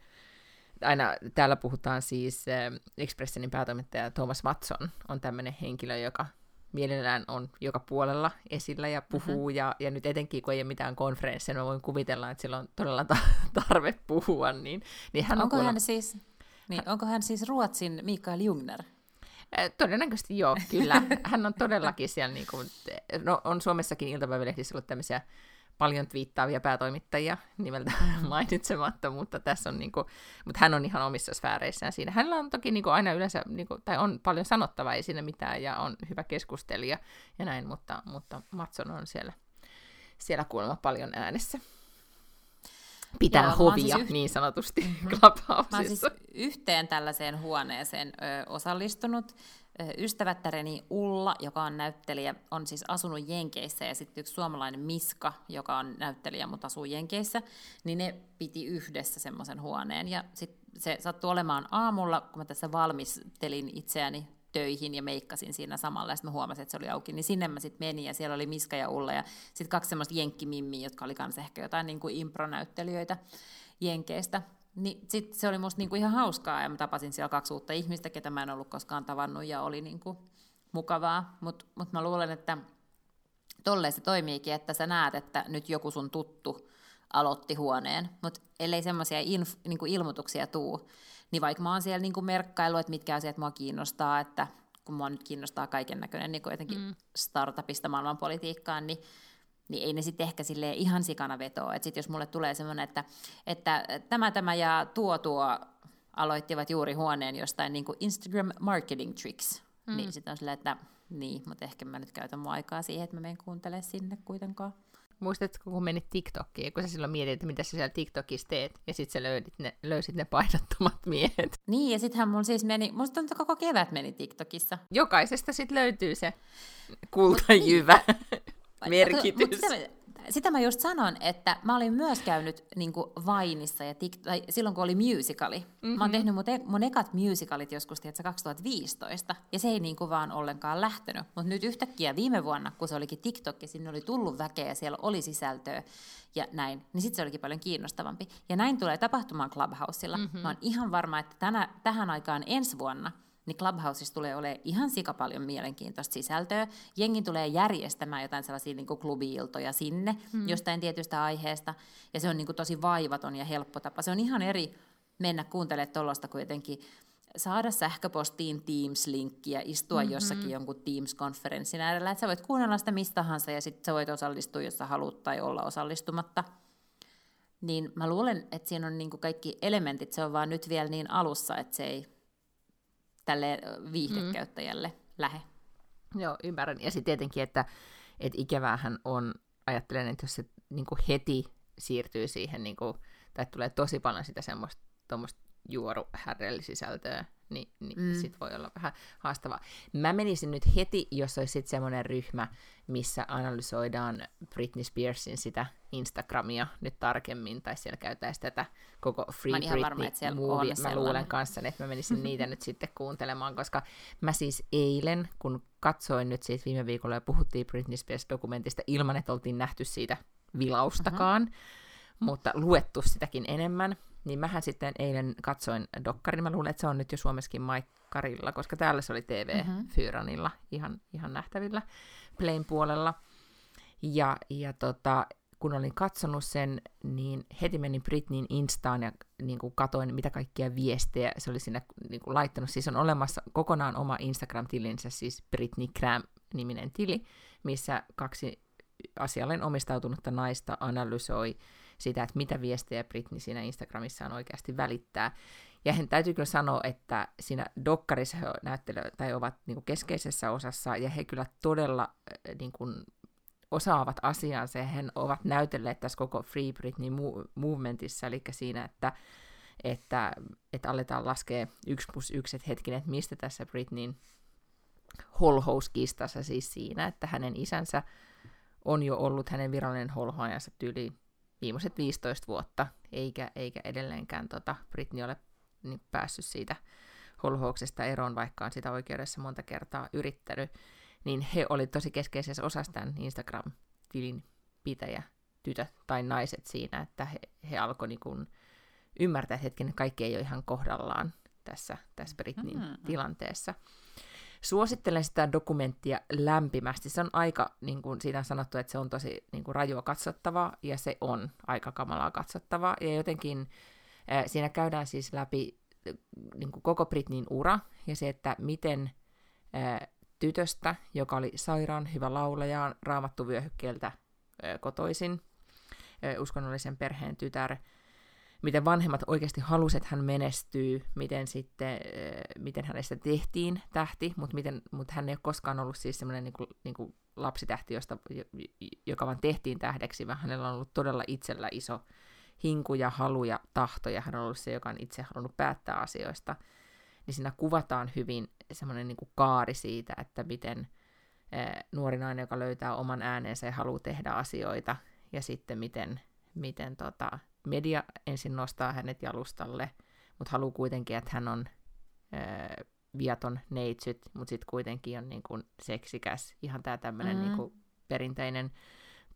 aina täällä puhutaan siis äh, Expressenin päätoimittaja Thomas Watson on tämmöinen henkilö, joka mielellään on joka puolella esillä ja puhuu, mm-hmm. ja, ja nyt etenkin kun ei ole mitään konferensseja, mä voin kuvitella, että sillä on todella ta- tarve puhua, niin, niin hän
Onko on kuulemma... hän siis niin, onko hän siis Ruotsin Mikael Jungner?
Todennäköisesti joo, kyllä. Hän on todellakin siellä, niin kuin, no, on Suomessakin iltapäivälehdissä ollut tämmöisiä paljon twiittaavia päätoimittajia nimeltä mm. mainitsematta, mutta tässä on niinku, mutta hän on ihan omissa sfääreissään siinä. Hänellä on toki niinku aina yleensä, niinku, tai on paljon sanottavaa, ei siinä mitään, ja on hyvä keskustelija ja näin, mutta, mutta Matson on siellä, siellä kuulemma paljon äänessä pitää Joo, hovia siis yht... niin sanotusti mm-hmm. Clubhouseissa. Mä
siis yhteen tällaiseen huoneeseen ö, osallistunut. Ystävättäreni Ulla, joka on näyttelijä, on siis asunut Jenkeissä ja sitten yksi suomalainen Miska, joka on näyttelijä, mutta asuu Jenkeissä, niin ne piti yhdessä semmoisen huoneen. Ja sitten se sattui olemaan aamulla, kun mä tässä valmistelin itseäni töihin ja meikkasin siinä samalla, ja sitten huomasin, että se oli auki, niin sinne mä sitten menin, ja siellä oli Miska ja Ulla, ja sitten kaksi semmoista jenkkimimmiä, jotka oli kanssa ehkä jotain niin kuin impronäyttelijöitä Jenkeistä. Niin sit se oli musta niinku ihan hauskaa, ja mä tapasin siellä kaksi uutta ihmistä, ketä mä en ollut koskaan tavannut, ja oli niinku mukavaa, mutta mut mä luulen, että tolleen se toimiikin, että sä näet, että nyt joku sun tuttu aloitti huoneen, mutta ellei semmoisia inf- niinku ilmoituksia tuu, niin vaikka mä oon siellä niin kuin merkkailu, että mitkä asiat mua kiinnostaa, että kun mua nyt kiinnostaa kaiken näköinen niin jotenkin mm. startupista maailmanpolitiikkaan, niin, niin ei ne sitten ehkä sille ihan sikana vetoa. Että sitten jos mulle tulee semmoinen, että, että tämä, tämä ja tuo tuo aloittivat juuri huoneen jostain niin kuin Instagram marketing tricks, mm. niin sitten on silleen, että niin, mutta ehkä mä nyt käytän mun aikaa siihen, että mä menen kuuntelemaan sinne kuitenkaan.
Muistatko, kun menit TikTokiin, kun sä silloin mietit, että mitä sä siellä TikTokissa teet, ja sitten sä löydit ne, löysit ne painottomat miehet.
Niin, ja sittenhän mun siis meni, musta tuntuu, koko kevät meni TikTokissa.
Jokaisesta sitten löytyy se kultajyvä merkitys. Mut, mut
sitä, mä just sanon, että mä olin myös käynyt niin Vainissa ja tik- tai silloin, kun oli musicali. Mm-hmm. Mä oon mhm. tehnyt mun, e- mun ekat musicalit joskus tiedätkö, 2015, ja se ei niin kuin vaan ollenkaan lähtenyt. Mutta nyt yhtäkkiä viime vuonna, kun se olikin TikTok, ja sinne oli tullut väkeä, ja siellä oli sisältöä, ja näin, niin sitten se olikin paljon kiinnostavampi. Ja näin tulee tapahtumaan Clubhouseilla. Mm-hmm. Mä oon ihan varma, että tänä, tähän aikaan ensi vuonna – niin Clubhouseissa tulee olemaan ihan sika paljon mielenkiintoista sisältöä. Jengi tulee järjestämään jotain sellaisia niin klubi-iltoja sinne mm. jostain tietystä aiheesta, ja se on niin kuin tosi vaivaton ja helppo tapa. Se on ihan eri mennä kuuntelemaan tuollaista kuin jotenkin saada sähköpostiin Teams-linkkiä, istua mm-hmm. jossakin jonkun Teams-konferenssin äärellä, että sä voit kuunnella sitä mistä tahansa ja sitten sä voit osallistua, jos sä haluat tai olla osallistumatta. Niin mä luulen, että siinä on niin kuin kaikki elementit, se on vaan nyt vielä niin alussa, että se ei tälle viihdekäyttäjälle mm. lähe.
Joo, ymmärrän. Ja sitten tietenkin, että, että ikävähän on, ajattelen, että jos se niin kuin heti siirtyy siihen, niin kuin, tai tulee tosi paljon sitä semmoista juoruhärrellisisältöä, niin, niin mm. sit voi olla vähän haastavaa. Mä menisin nyt heti, jos olisi sitten semmoinen ryhmä, missä analysoidaan Britney Spearsin sitä Instagramia nyt tarkemmin, tai siellä käytäisiin tätä koko Free Britney varma, movie. Mä luulen kanssa, että mä menisin niitä nyt sitten kuuntelemaan, koska mä siis eilen, kun katsoin nyt siitä viime viikolla ja puhuttiin Britney Spears-dokumentista ilman, että oltiin nähty siitä vilaustakaan, uh-huh. mutta luettu sitäkin enemmän, niin mähän sitten eilen katsoin dokkarin, mä luulen, että se on nyt jo Suomessakin Maikkarilla, koska täällä se oli TV-Fyranilla mm-hmm. ihan, ihan nähtävillä Plain puolella. Ja, ja tota, kun olin katsonut sen, niin heti menin Britneyin Instaan ja niin kuin katoin, mitä kaikkia viestejä se oli siinä niin kuin laittanut. Siis on olemassa kokonaan oma Instagram-tilinsä, siis Britney Cram-niminen tili, missä kaksi asialleen omistautunutta naista analysoi sitä, että mitä viestejä Britney siinä Instagramissaan oikeasti välittää. Ja hän täytyy kyllä sanoa, että siinä dokkarissa he näyttelevät, tai ovat niin kuin keskeisessä osassa, ja he kyllä todella äh, niin kuin, osaavat asiansa, ja he ovat näytelleet tässä koko Free Britney movementissa, eli siinä, että, että, että aletaan laskea yksi plus yksi, että hetkinen, että mistä tässä Britneyn holhouskistassa siis siinä, että hänen isänsä on jo ollut hänen virallinen holhoajansa tyyli viimeiset 15 vuotta, eikä, eikä edelleenkään tota, Britney ole niin, päässyt siitä holhouksesta eroon, vaikka on sitä oikeudessa monta kertaa yrittänyt, niin he olivat tosi keskeisessä osassa tämän Instagram-tilin pitäjä tytöt tai naiset siinä, että he, he alkoivat niin ymmärtää, että hetken kaikki ei ole ihan kohdallaan tässä, tässä Britneyn mm-hmm. tilanteessa. Suosittelen sitä dokumenttia lämpimästi. Se on aika, niin kuin siinä on sanottu, että se on tosi niin kuin rajua katsottavaa, ja se on aika kamalaa katsottavaa. Ja jotenkin äh, siinä käydään siis läpi niin kuin koko Britneyn ura, ja se, että miten äh, tytöstä, joka oli sairaan hyvä laulaja, raamattu vyöhykkeeltä äh, kotoisin, uskonnollisen perheen tytär, miten vanhemmat oikeasti halusivat, että hän menestyy, miten sitten, miten hänestä tehtiin tähti, mutta, miten, mutta hän ei ole koskaan ollut siis semmoinen niin niin lapsitähti, josta, joka vaan tehtiin tähdeksi, vaan hänellä on ollut todella itsellä iso hinku ja halu ja tahto, ja hän on ollut se, joka on itse halunnut päättää asioista, niin siinä kuvataan hyvin semmoinen niin kaari siitä, että miten nuori nainen, joka löytää oman äänensä ja haluaa tehdä asioita, ja sitten miten, miten tota, media ensin nostaa hänet jalustalle, mutta haluaa kuitenkin, että hän on ää, viaton neitsyt, mutta sitten kuitenkin on niin kuin seksikäs, ihan tämä tämmöinen mm-hmm. niin perinteinen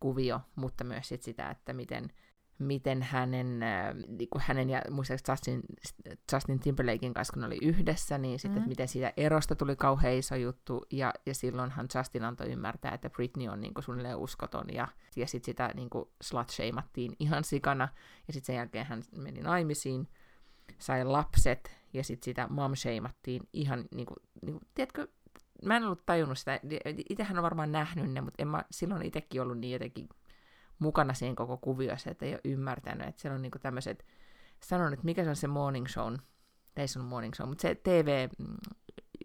kuvio, mutta myös sit sitä, että miten miten hänen, äh, niin kuin hänen ja muistaakseni Justin, Justin Timberlakein kanssa, kun oli yhdessä, niin sitten, mm. miten siitä erosta tuli kauhean iso juttu, ja, ja silloinhan Justin antoi ymmärtää, että Britney on niin kuin, suunnilleen uskoton, ja, ja sitten sitä niin kuin, slut ihan sikana, ja sitten sen jälkeen hän meni naimisiin, sai lapset, ja sitten sitä mom ihan, niin kuin, niin kuin, tiedätkö, mä en ollut tajunnut sitä, itsehän on varmaan nähnyt ne, mutta en mä silloin itsekin ollut niin jotenkin mukana siinä koko kuviossa, että ei ole ymmärtänyt, että siellä on niinku tämmöiset, sanon, että mikä se on se morning show, ei se on morning show, mutta se TV, mm,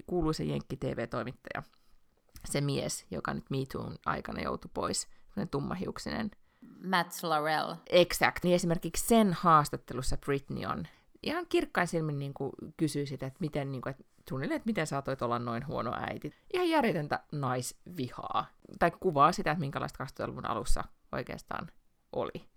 kuuluisa Jenkki TV-toimittaja, se mies, joka nyt Me Toon aikana joutui pois, semmoinen tummahiuksinen.
Matt Laurel.
Exact. Niin esimerkiksi sen haastattelussa Britney on ihan kirkkain silmin niin kuin kysyy sitä, että miten, niin kuin, että suunnilleen, että miten saatoit olla noin huono äiti. Ihan järjetöntä naisvihaa. Tai kuvaa sitä, että minkälaista 2000-luvun alussa oikeastaan oli.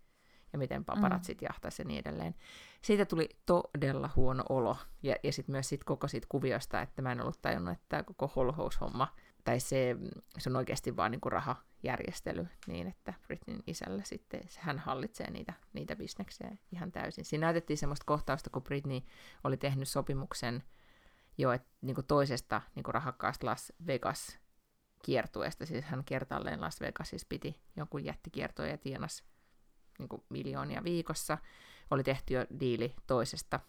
Ja miten paparatsit mm. jahtaisi ja niin edelleen. Siitä tuli todella huono olo. Ja, ja sitten myös sit koko siitä kuviosta, että mä en ollut tajunnut, että tämä koko holhoushomma, tai se, se on oikeasti vaan niinku rahajärjestely, niin että Britneyn isällä sitten, hän hallitsee niitä, niitä bisneksiä ihan täysin. Siinä näytettiin semmoista kohtausta, kun Britney oli tehnyt sopimuksen jo et, niin kuin toisesta niin kuin rahakkaasta Las Vegas kiertueesta, siis hän kertalleen Las Vegasissa piti jonkun jättikiertoja ja tienasi niin kuin miljoonia viikossa. Oli tehty jo diili toisesta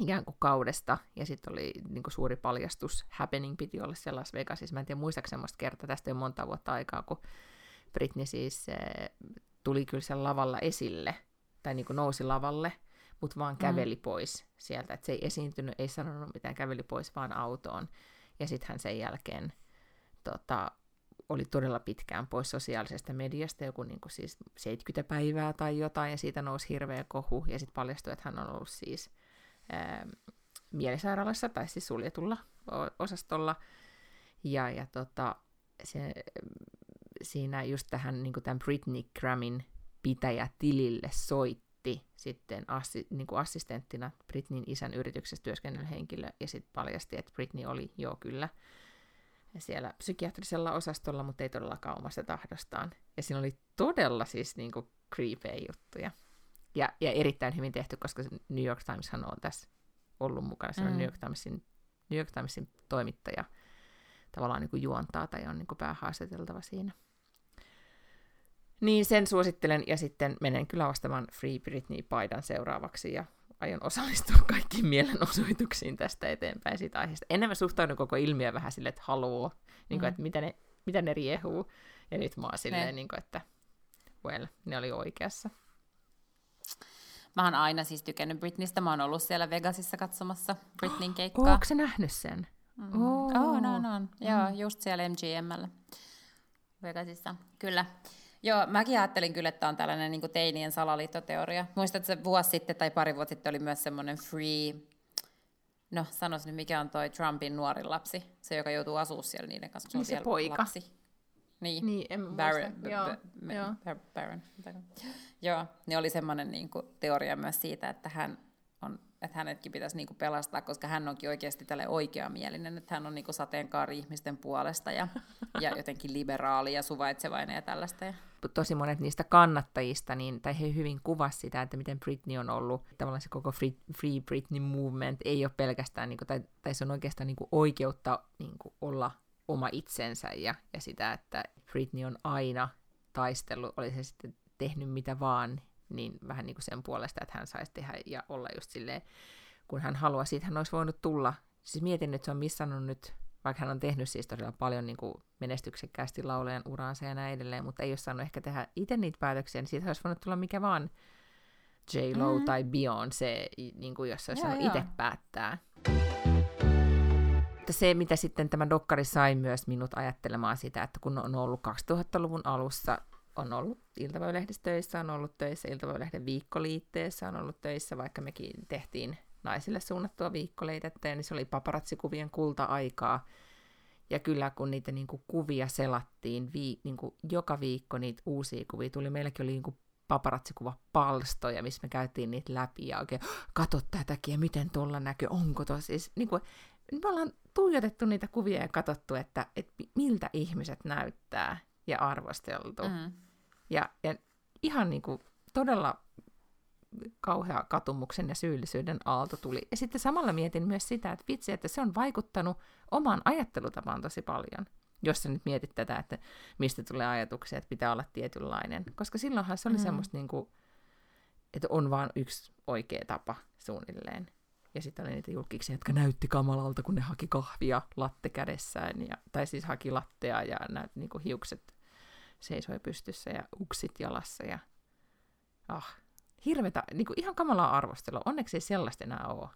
ikään kuin kaudesta, ja sitten oli niin kuin suuri paljastus, happening piti olla siellä Las Vegasissa. Mä en tiedä muistaako semmoista kertaa, tästä on monta vuotta aikaa, kun Britney siis e, tuli kyllä sen lavalla esille, tai niin kuin nousi lavalle, mutta vaan mm. käveli mm. pois sieltä. että se ei esiintynyt, ei sanonut mitään, käveli pois vaan autoon. Ja sitten hän sen jälkeen tota, oli todella pitkään pois sosiaalisesta mediasta, joku niin kuin siis 70 päivää tai jotain, ja siitä nousi hirveä kohu, ja sitten paljastui, että hän on ollut siis ää, mielisairaalassa, tai siis suljetulla osastolla, ja, ja tota, se, siinä just tähän niin kuin tämän Britney Gramin pitäjä tilille soitti sitten assi, niin kuin assistenttina Britneyn isän yrityksessä työskennellyt henkilö, ja sitten paljasti, että Britney oli, joo kyllä, siellä psykiatrisella osastolla, mutta ei todellakaan omasta tahdostaan. Ja siinä oli todella siis niin kuin creepy juttuja. Ja, ja erittäin hyvin tehty, koska New York Times on tässä ollut mukana. Se on mm. New, York Timesin, New York Timesin toimittaja tavallaan niin kuin juontaa tai on niin kuin päähaastateltava siinä. Niin sen suosittelen ja sitten menen kyllä ostamaan Free Britney-paidan seuraavaksi ja aion osallistua kaikkiin mielenosoituksiin tästä eteenpäin siitä aiheesta. Ennen mä suhtaudun koko ilmiö vähän silleen, että haluaa, niin kuin, mm. että mitä ne, mitä ne riehuu. Ja nyt mä oon silleen, niin kuin, että well, ne oli oikeassa.
Mä oon aina siis tykännyt Britneystä. Mä oon ollut siellä Vegasissa katsomassa Britneyn keikkaa.
Ootko sä nähnyt sen?
Mm. Oh. oh, no, no. Joo, mm. just siellä MGMllä Vegasissa. Kyllä. Joo, mäkin ajattelin kyllä, että on tällainen niin teinien salaliittoteoria. Muistatko, että vuosi sitten tai pari vuotta sitten oli myös semmoinen free, no sanois nyt mikä on toi Trumpin nuori lapsi, se joka joutuu asua siellä niiden kanssa.
Se, niin se poika. Lapsi.
Niin,
niin en
Baron. Baron. Joo, niin oli semmoinen niin kuin, teoria myös siitä, että hän on että hänetkin pitäisi niinku pelastaa, koska hän onkin oikeasti tälle oikeamielinen, että hän on niinku sateenkaari ihmisten puolesta ja, ja jotenkin liberaali ja suvaitsevainen ja tällaista. Ja.
Tosi monet niistä kannattajista, niin, tai he hyvin kuvasivat sitä, että miten Britney on ollut, tavallaan se koko Free, Free Britney movement ei ole pelkästään, niinku, tai, tai se on oikeastaan niinku oikeutta niinku, olla oma itsensä ja, ja sitä, että Britney on aina taistellut, oli se sitten tehnyt mitä vaan, niin vähän niin kuin sen puolesta, että hän saisi tehdä ja olla just silleen, kun hän haluaa, siitä hän olisi voinut tulla. Siis mietin, että se on missannut nyt vaikka hän on tehnyt siis todella paljon niin kuin menestyksekkäästi laulajan uraansa ja näin edelleen, mutta ei ole saanut ehkä tehdä itse niitä päätöksiä, niin siitä olisi voinut tulla mikä vaan J-Lo mm. tai Beyoncé, niin kuin jos olisi saanut itse päättää. Mutta se, mitä sitten tämä dokkari sai myös minut ajattelemaan sitä, että kun on ollut 2000-luvun alussa, on ollut iltapäivälehdissä töissä, on ollut töissä iltapäivälehden viikkoliitteessä, on ollut töissä, vaikka mekin tehtiin naisille suunnattua viikkoleitettä, niin se oli paparazzikuvien kulta-aikaa. Ja kyllä kun niitä niin kuin, kuvia selattiin, vi, niin kuin, joka viikko niitä uusia kuvia tuli, meilläkin oli niin kuin, paparazzikuva palstoja, missä me käytiin niitä läpi ja oikein, kato tätäkin ja miten tuolla näkyy, onko tosi. Siis, niin kuin, me ollaan tuijotettu niitä kuvia ja katsottu, että, että miltä ihmiset näyttää ja arvosteltu. Mm. Ja, ja ihan niin kuin, todella kauhea katumuksen ja syyllisyyden aalto tuli. Ja sitten samalla mietin myös sitä, että vitsi, että se on vaikuttanut omaan ajattelutapaan tosi paljon. Jos sä nyt mietit tätä, että mistä tulee ajatuksia, että pitää olla tietynlainen. Koska silloinhan se oli mm. semmoista, niin kuin, että on vain yksi oikea tapa suunnilleen. Ja sitten oli niitä julkiksi, jotka näytti kamalalta, kun ne haki kahvia latte kädessään, ja, tai siis haki lattea ja näyt, niin kuin hiukset seisoi pystyssä ja uksit jalassa. Ja, ah, hirvetä, niin kuin ihan kamalaa arvostelua. Onneksi ei sellaista enää ole.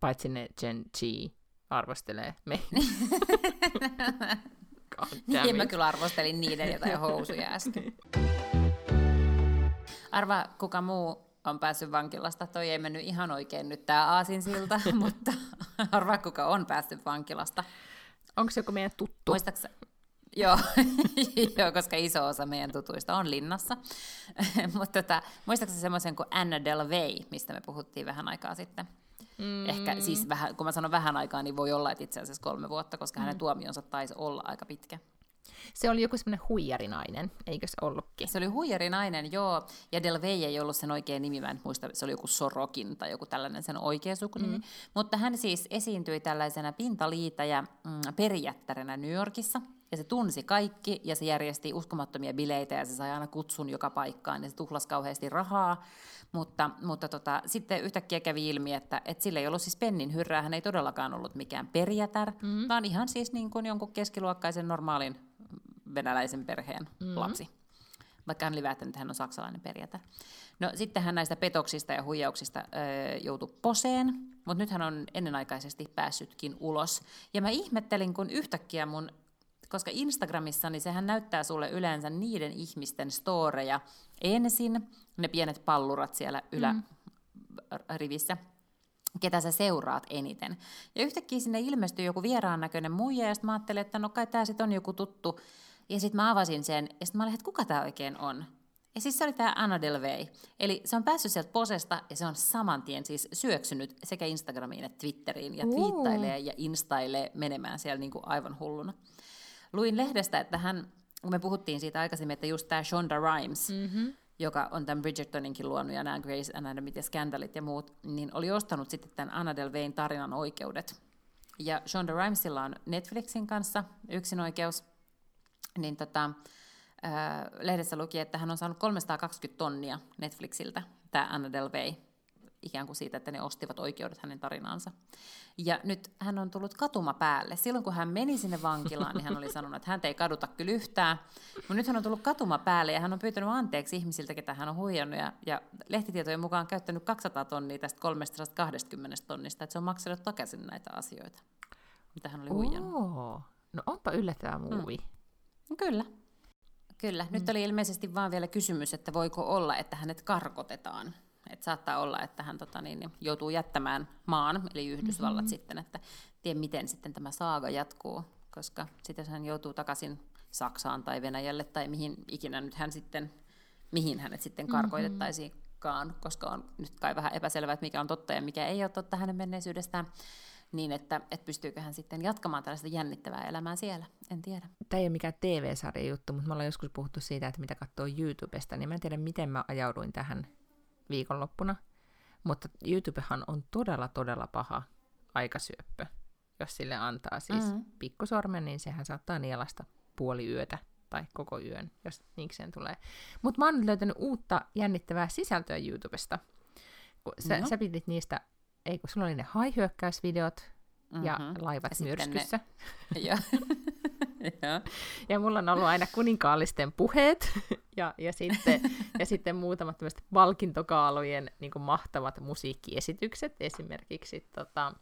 Paitsi ne Gen G arvostelee me.
niin mä kyllä arvostelin niiden jotain housuja äsken. Arva, kuka muu on päässyt vankilasta. Toi ei mennyt ihan oikein nyt tää aasinsilta, mutta arva, kuka on päässyt vankilasta.
Onko se joku meidän tuttu?
Muistaaksä, Joo, Joo, koska iso osa meidän tutuista on linnassa. Mutta tota, muistaakseni semmoisen kuin Anna Del Vey, mistä me puhuttiin vähän aikaa sitten? Mm. Ehkä siis vähän, kun mä sanon vähän aikaa, niin voi olla, että itse asiassa kolme vuotta, koska mm. hänen tuomionsa taisi olla aika pitkä.
Se oli joku semmoinen huijarinainen, eikö se ollutkin?
Se oli huijarinainen, joo. Ja Del Vey ei ollut sen oikea nimi, mä en muista, se oli joku Sorokin tai joku tällainen sen oikea sukunimi. Mm. Mutta hän siis esiintyi tällaisena ja mm, perijättärenä New Yorkissa – ja se tunsi kaikki ja se järjesti uskomattomia bileitä ja se sai aina kutsun joka paikkaan ja se tuhlasi kauheasti rahaa. Mutta, mutta tota, sitten yhtäkkiä kävi ilmi, että, että sillä ei ollut siis pennin hyrrää, hän ei todellakaan ollut mikään perjätär, mm-hmm. vaan ihan siis niin kuin jonkun keskiluokkaisen normaalin venäläisen perheen mm-hmm. lapsi. Vaikka hän oli väittänyt, että hän on saksalainen perjätär. No sitten hän näistä petoksista ja huijauksista öö, joutui poseen, mutta nyt hän on ennenaikaisesti päässytkin ulos. Ja mä ihmettelin, kun yhtäkkiä mun koska Instagramissa niin sehän näyttää sulle yleensä niiden ihmisten storeja ensin, ne pienet pallurat siellä ylärivissä, mm. ketä sä seuraat eniten. Ja yhtäkkiä sinne ilmestyy joku vieraan näköinen muija, ja sitten mä ajattelin, että no kai tämä sitten on joku tuttu. Ja sitten mä avasin sen, ja sitten mä olin, että kuka tämä oikein on? Ja siis se oli tämä Anna Del Vey. Eli se on päässyt sieltä posesta ja se on saman tien siis syöksynyt sekä Instagramiin että Twitteriin ja twiittailee ja instailee menemään siellä niin kuin aivan hulluna. Luin lehdestä, että hän, kun me puhuttiin siitä aikaisemmin, että just tämä Shonda Rhimes, mm-hmm. joka on tämän Bridgertoninkin luonut ja nämä Grace Anatomy ja Scandalit ja muut, niin oli ostanut sitten tämän Anna Del Vein tarinan oikeudet. Ja Shonda Rhimesilla on Netflixin kanssa yksin oikeus, niin tota, äh, lehdessä luki, että hän on saanut 320 tonnia Netflixiltä, tämä Anna Del Vey, ikään kuin siitä, että ne ostivat oikeudet hänen tarinaansa. Ja nyt hän on tullut katuma päälle. Silloin kun hän meni sinne vankilaan, niin hän oli sanonut, että hän ei kaduta kyllä yhtään. Mutta nyt hän on tullut katuma päälle ja hän on pyytänyt anteeksi ihmisiltä, ketä hän on huijannut. Ja, ja lehtitietojen mukaan käyttänyt 200 tonnia tästä 320 tonnista, että se on maksanut takaisin näitä asioita, mitä hän oli huijannut.
Oh, no onpa yllättävä muuvi.
Mm. Kyllä. Kyllä. Mm. Nyt oli ilmeisesti vaan vielä kysymys, että voiko olla, että hänet karkotetaan et saattaa olla, että hän tota, niin, joutuu jättämään maan, eli Yhdysvallat mm-hmm. sitten, että tiedä miten sitten tämä saaga jatkuu, koska sitten hän joutuu takaisin Saksaan tai Venäjälle tai mihin ikinä nyt hän sitten, mihin hänet sitten mm-hmm. karkoitettaisiinkaan, mm-hmm. koska on nyt kai vähän epäselvää, että mikä on totta ja mikä ei ole totta hänen menneisyydestään niin että, että pystyykö hän sitten jatkamaan tällaista jännittävää elämää siellä, en tiedä.
Tämä ei ole mikään TV-sarja juttu, mutta me ollaan joskus puhuttu siitä, että mitä katsoo YouTubesta, niin mä en tiedä, miten mä ajauduin tähän viikonloppuna. Mutta YouTubehan on todella, todella paha aikasyöppö. Jos sille antaa siis mm-hmm. pikkusormen, niin sehän saattaa nielasta puoli yötä tai koko yön, jos niikseen tulee. Mutta mä oon nyt löytänyt uutta jännittävää sisältöä YouTubesta. Sä, no. sä pidit niistä, ei kun sulla oli ne haihyökkäysvideot, ja laivat
ne-
myrskyssä.
Joo.
Ja mulla on ollut aina kuninkaallisten puheet ja, ja, sitten, ja sitten muutamat tämmöiset palkintokaalojen niin mahtavat musiikkiesitykset. Esimerkiksi tota,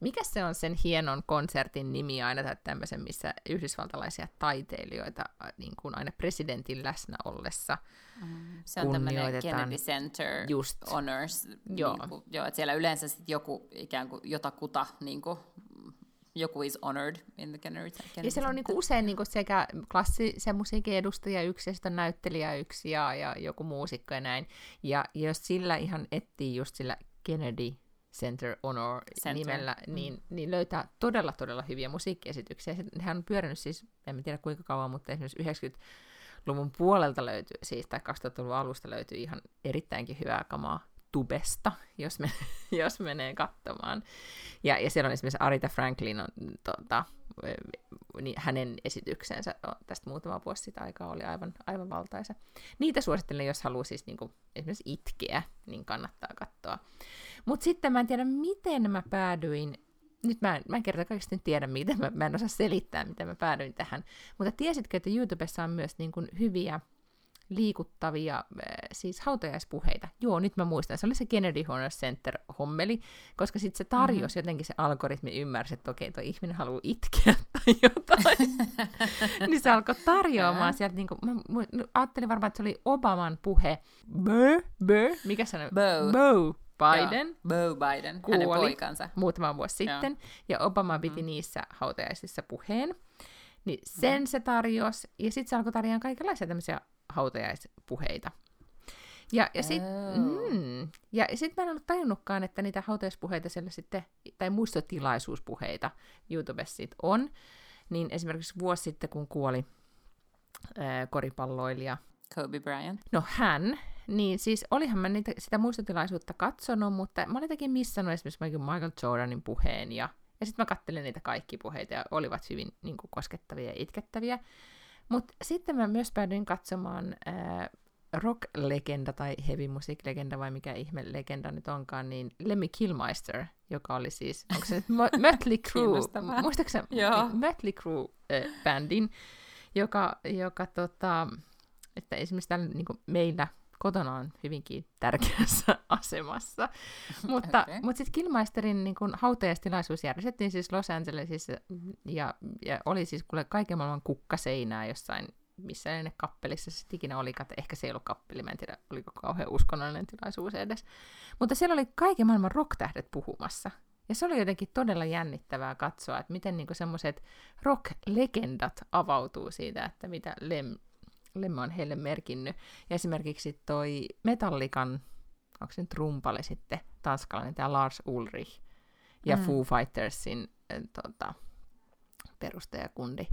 mikä se on sen hienon konsertin nimi aina tai tämmöisen, missä yhdysvaltalaisia taiteilijoita äh, niin kuin aina presidentin läsnä ollessa
Se on tämmöinen. Kennedy Center
Just.
Honors.
Joo.
Niin kuin, joo, että siellä yleensä sit joku ikään kuin jotakuta, niin kuin, joku is honored in the Kennedy, Kennedy
Ja siellä on niinku usein niinku sekä klassisen musiikin edustaja yksi ja sitten näyttelijä yksi ja, ja joku muusikko ja näin. Ja jos sillä ihan etsii just sillä Kennedy Center Honor
Center.
nimellä, niin, niin löytää todella todella hyviä musiikkiesityksiä. Se- Nehän on pyörinyt siis, en tiedä kuinka kauan, mutta esimerkiksi 90-luvun puolelta löytyy, siis tai 2000-luvun alusta löytyy ihan erittäinkin hyvää kamaa tubesta, jos, me, jos menee katsomaan. Ja, ja siellä on esimerkiksi Arita Franklin, on, tota, niin hänen esityksensä tästä muutama vuosi sitten aikaa oli aivan, aivan valtaisa. Niitä suosittelen, jos haluaa siis niin kuin, esimerkiksi itkeä, niin kannattaa katsoa. Mutta sitten mä en tiedä, miten mä päädyin, nyt mä en, mä en kerta kaikista nyt tiedä, miten mä, mä en osaa selittää, miten mä päädyin tähän, mutta tiesitkö, että YouTubessa on myös niin kuin hyviä liikuttavia äh, siis hautajaispuheita. Joo, nyt mä muistan. Se oli se Kennedy Honor Center hommeli, koska sitten se tarjosi mm-hmm. jotenkin se algoritmi ymmärsi, että okei, toi ihminen haluaa itkeä tai jotain. niin se alkoi tarjoamaan sieltä, niin kuin, mä mu- ajattelin varmaan, että se oli Obaman puhe. Bö, bö, mikä se on?
Bo.
Bo Biden
Joo, Bo Biden,
kuoli
hänen poikansa.
muutama vuosi
Joo.
sitten, ja Obama piti mm. niissä hautajaisissa puheen. Niin sen se tarjosi, ja sitten se alkoi tarjoamaan kaikenlaisia tämmöisiä hautajaispuheita. Ja, ja sitten
Oh.
mm, ja sit mä en ollut tajunnutkaan, että niitä hautajaispuheita siellä sitten, tai muistotilaisuuspuheita YouTubessa sit on. Niin esimerkiksi vuosi sitten, kun kuoli ää, koripalloilija
Kobe Bryant.
No hän, niin siis olihan mä niitä, sitä muistotilaisuutta katsonut, mutta mä olin jotenkin missannut esimerkiksi Michael Jordanin puheen ja, ja sitten mä kattelin niitä kaikki puheita ja olivat hyvin niin kuin, koskettavia ja itkettäviä. Mutta sitten mä myös päädyin katsomaan äh, rock-legenda tai heavy music-legenda vai mikä ihme legenda nyt onkaan, niin Lemmy Kilmister, joka oli siis, onko se Mo- Mötley Crue,
Kiinnostavaa.
muistaakseni. Mötley Crue-bändin, joka, joka tota, että esimerkiksi täällä niin meillä kotona on hyvinkin tärkeässä asemassa. mutta
Okei.
mutta sitten Kilmaisterin niin kuin, hautajaistilaisuus järjestettiin siis Los Angelesissa ja, ja oli siis kuule kaiken maailman kukkaseinää jossain missä ne kappelissa se ikinä oli, ehkä se ei ollut kappeli, mä en tiedä, oliko kauhean uskonnollinen tilaisuus edes. Mutta siellä oli kaiken maailman rocktähdet puhumassa. Ja se oli jotenkin todella jännittävää katsoa, että miten niinku semmoiset rock-legendat avautuu siitä, että mitä Lem, Lem on heille merkinnyt. Ja esimerkiksi toi Metallikan, onko se nyt rumpali sitten, tanskalainen, tämä Lars Ulrich, ja
Mm.
Foo Fightersin äh, tota, perustajakundi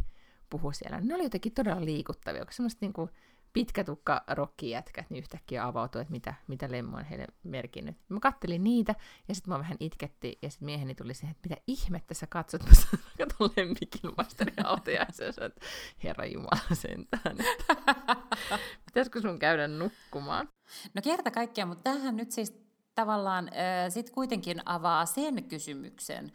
puhui siellä. Ne oli jotenkin todella liikuttavia, kun semmoiset niinku pitkätukka rockijätkät niin yhtäkkiä avautui, että mitä, mitä Lemmo on heille merkinnyt. Mä kattelin niitä, ja sitten mä vähän itketti, ja sitten mieheni tuli siihen, että mitä ihmettä sä katsot, mä sanoin, katon Lemmikilmaisterin hautajaisen, että herra Jumala sentään, pitäisikö sun käydä nukkumaan?
No kerta kaikkiaan, mutta tämähän nyt siis tavallaan äh, sit kuitenkin avaa sen kysymyksen,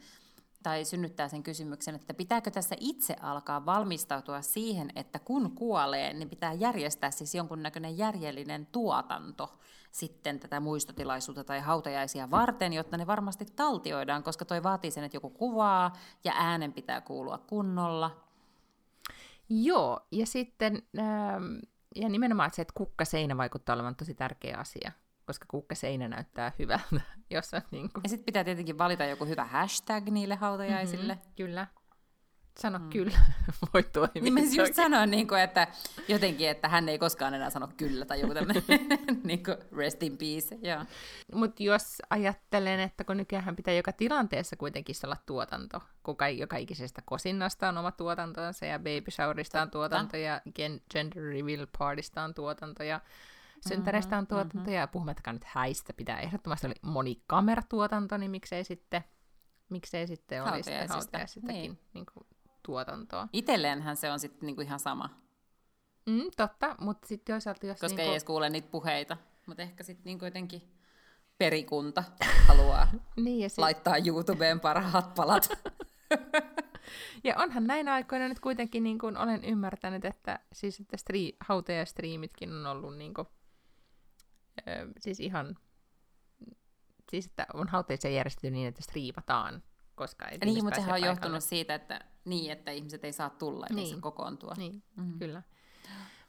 tai synnyttää sen kysymyksen, että pitääkö tässä itse alkaa valmistautua siihen, että kun kuolee, niin pitää järjestää siis jonkunnäköinen järjellinen tuotanto sitten tätä muistotilaisuutta tai hautajaisia varten, jotta ne varmasti taltioidaan, koska toi vaatii sen, että joku kuvaa ja äänen pitää kuulua kunnolla.
Joo, ja sitten ähm, ja nimenomaan se, että kukkaseinä vaikuttaa olevan tosi tärkeä asia, koska kukkaseinä näyttää hyvältä, jos on niin kuin...
Ja sitten pitää tietenkin valita joku hyvä hashtag niille hautajaisille.
Mm-hmm, kyllä. Sano
Mm.
kyllä, voi toimia.
Niin mä siis just sanoin, niin kuin, että jotenkin, että hän ei koskaan enää sano kyllä tai joku tämmöinen niin kuin rest in peace.
Mutta jos ajattelen, että kun nykyään pitää joka tilanteessa kuitenkin olla tuotanto, kun kai, joka ikisestä kosinnasta on oma tuotantonsa ja baby showerista on tuotanto ja gen- gender reveal partista on tuotanto ja synttäreistä on tuotanto mm-hmm. ja puhumattakaan nyt häistä pitää ehdottomasti oli monikameratuotanto, niin miksei sitten, miksei sitten olisi sitten
Hautajaisista.
hautajaisistakin
Niin.
niin. tuotantoa.
Itelleenhän se on sitten niinku ihan sama,
Mm, totta, mutta sitten toisaalta jos...
koska
niinku...
ei edes kuule niitä puheita. Mutta ehkä sitten niinku jotenkin perikunta haluaa
niin, ja sit...
laittaa YouTubeen parhaat palat.
ja onhan näin aikoina nyt kuitenkin, niin kuin olen ymmärtänyt, että, siis, että stri- hautajastriimitkin on ollut niin kuin, ö, siis ihan, siis että on hautajaisia järjestetty niin, että striivataan koska ei
Niin, mutta sehän on paikalle. johtunut siitä, että, niin, että ihmiset ei saa tulla niin. kokoontua.
Niin, mm-hmm. kyllä.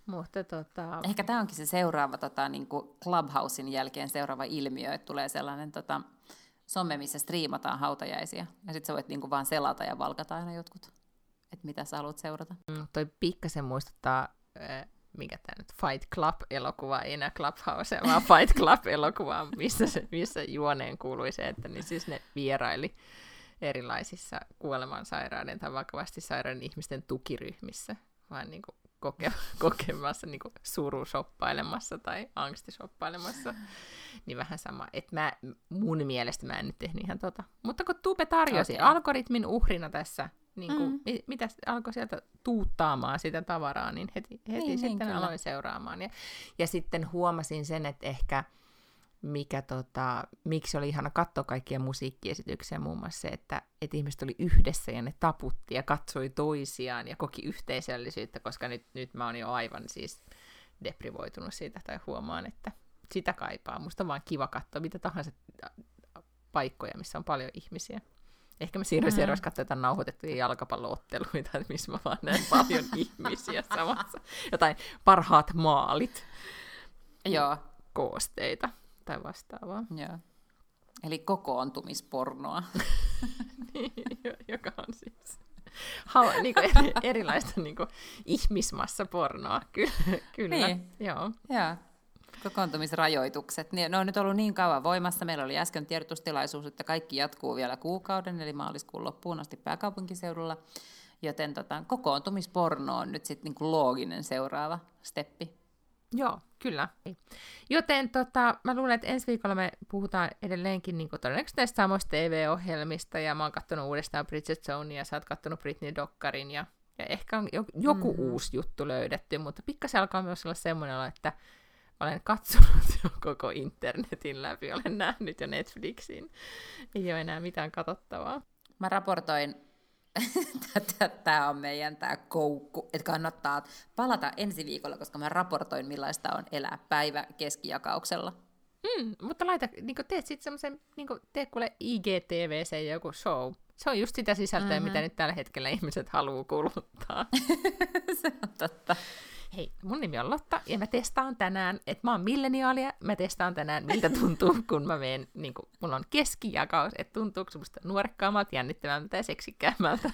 Mutta tota...
Ehkä tämä onkin se seuraava tota, niin kuin Clubhousein jälkeen seuraava ilmiö, että tulee sellainen tota, some, missä striimataan hautajaisia. Ja sitten sä voit niin kuin, vaan selata ja valkata aina jotkut, että mitä sä haluat seurata.
Mm, toi pikkasen muistuttaa, äh, mikä tämä nyt, Fight Club-elokuva, ei enää Clubhouse, vaan Fight Club-elokuva, missä, se, missä juoneen kuului se, että niin siis ne vieraili erilaisissa kuolemansairaiden tai vakavasti sairaiden ihmisten tukiryhmissä, vaan niin kuin koke- kokemassa niin kuin surushoppailemassa tai angstisoppailemassa. Niin vähän sama. Et mä, mun mielestä mä en nyt tehnyt ihan tota. Mutta kun Tube tarjosi okay. algoritmin uhrina tässä, niin kuin, mm. mitä alkoi sieltä tuuttaamaan sitä tavaraa, niin heti, heti niin, sitten niin, aloin seuraamaan. Ja, ja sitten huomasin sen, että ehkä mikä tota, miksi oli ihana katsoa kaikkia musiikkiesityksiä, muun muassa se, että, että ihmiset oli yhdessä ja ne taputti ja katsoi toisiaan ja koki yhteisöllisyyttä, koska nyt, nyt mä oon jo aivan siis deprivoitunut siitä tai huomaan, että sitä kaipaa. Musta on vaan kiva katsoa mitä tahansa paikkoja, missä on paljon ihmisiä. Ehkä mä siirryin mm. seuraavaksi katsoa jotain nauhoitettuja jalkapallootteluita, missä mä vaan näen paljon ihmisiä samassa. Jotain parhaat maalit.
Joo.
Koosteita tai vastaavaa.
Joo. Eli kokoontumispornoa.
niin, joka on siis ha, niin kuin eri, erilaista niin kuin ihmismassapornoa. Ky- kyllä, niin. joo.
Joo. Kokoontumisrajoitukset, ne on nyt ollut niin kauan voimassa. Meillä oli äsken tiedotustilaisuus, että kaikki jatkuu vielä kuukauden, eli maaliskuun loppuun asti pääkaupunkiseudulla. Joten tota, kokoontumisporno on nyt sitten niin looginen seuraava steppi.
Joo, kyllä. Joten tota, mä luulen, että ensi viikolla me puhutaan edelleenkin niin todennäköisesti näistä samoista TV-ohjelmista, ja mä oon katsonut uudestaan Bridget Zonea, ja sä oot katsonut Britney Dockerin, ja, ja ehkä on joku mm. uusi juttu löydetty, mutta pikkasen alkaa myös olla semmoinen että olen katsonut jo koko internetin läpi, olen nähnyt jo Netflixin. Ei ole enää mitään katsottavaa.
Mä raportoin tämä on meidän tämä koukku, että kannattaa palata ensi viikolla, koska mä raportoin, millaista on elää päivä keskijakauksella.
Mm, mutta laita, niin teet sitten semmoisen, niin teet kuule IGTVC joku show. Se on just sitä sisältöä, mm-hmm. mitä nyt tällä hetkellä ihmiset haluaa kuluttaa.
Se on totta.
Hei, mun nimi on Lotta ja mä testaan tänään, että mä oon milleniaalia, mä testaan tänään, miltä tuntuu, kun mä menen, niin kun mulla on keskijakaus, että tuntuuko musta nuorekkaammalta, jännittävämmältä ja seksikkäämmältä.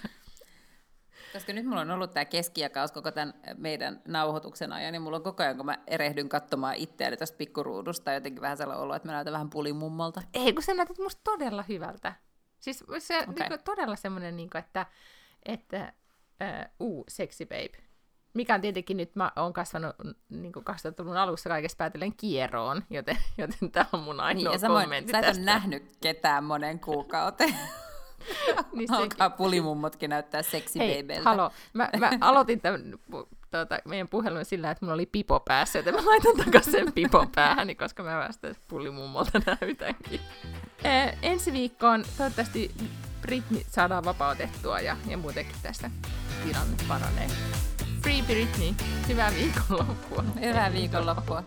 Koska nyt mulla on ollut tämä keskijakaus koko tämän meidän nauhoituksen ajan, niin mulla on koko ajan, kun mä erehdyn katsomaan itseäni tästä pikkuruudusta, jotenkin vähän sellainen olo, että mä näytän vähän pulimummolta.
Ei, kun sä näytät musta todella hyvältä. Siis se okay. niin kuin, todella semmoinen, niin kuin, että, että uh, uh, sexy babe mikä on tietenkin nyt, mä oon kasvanut niin 2000-luvun alussa kaikessa päätellen kieroon, joten, joten tämä on mun ainoa niin, kommentti
Sä et ole nähnyt ketään monen kuukauteen. niin Alkaa pulimummotkin näyttää seksibeibeltä.
halo, mä, mä aloitin tämän tuota, meidän puhelun sillä, että mulla oli pipo päässä, joten mä laitan takaisin sen pipo päähäni, koska mä vasta pulimummolta näytänkin. Ee, ensi viikkoon toivottavasti Britney saadaan vapautettua ja, ja muutenkin tästä tilanne paranee. Free Britney. Hyvää viikonloppua.
Hyvää viikonloppua.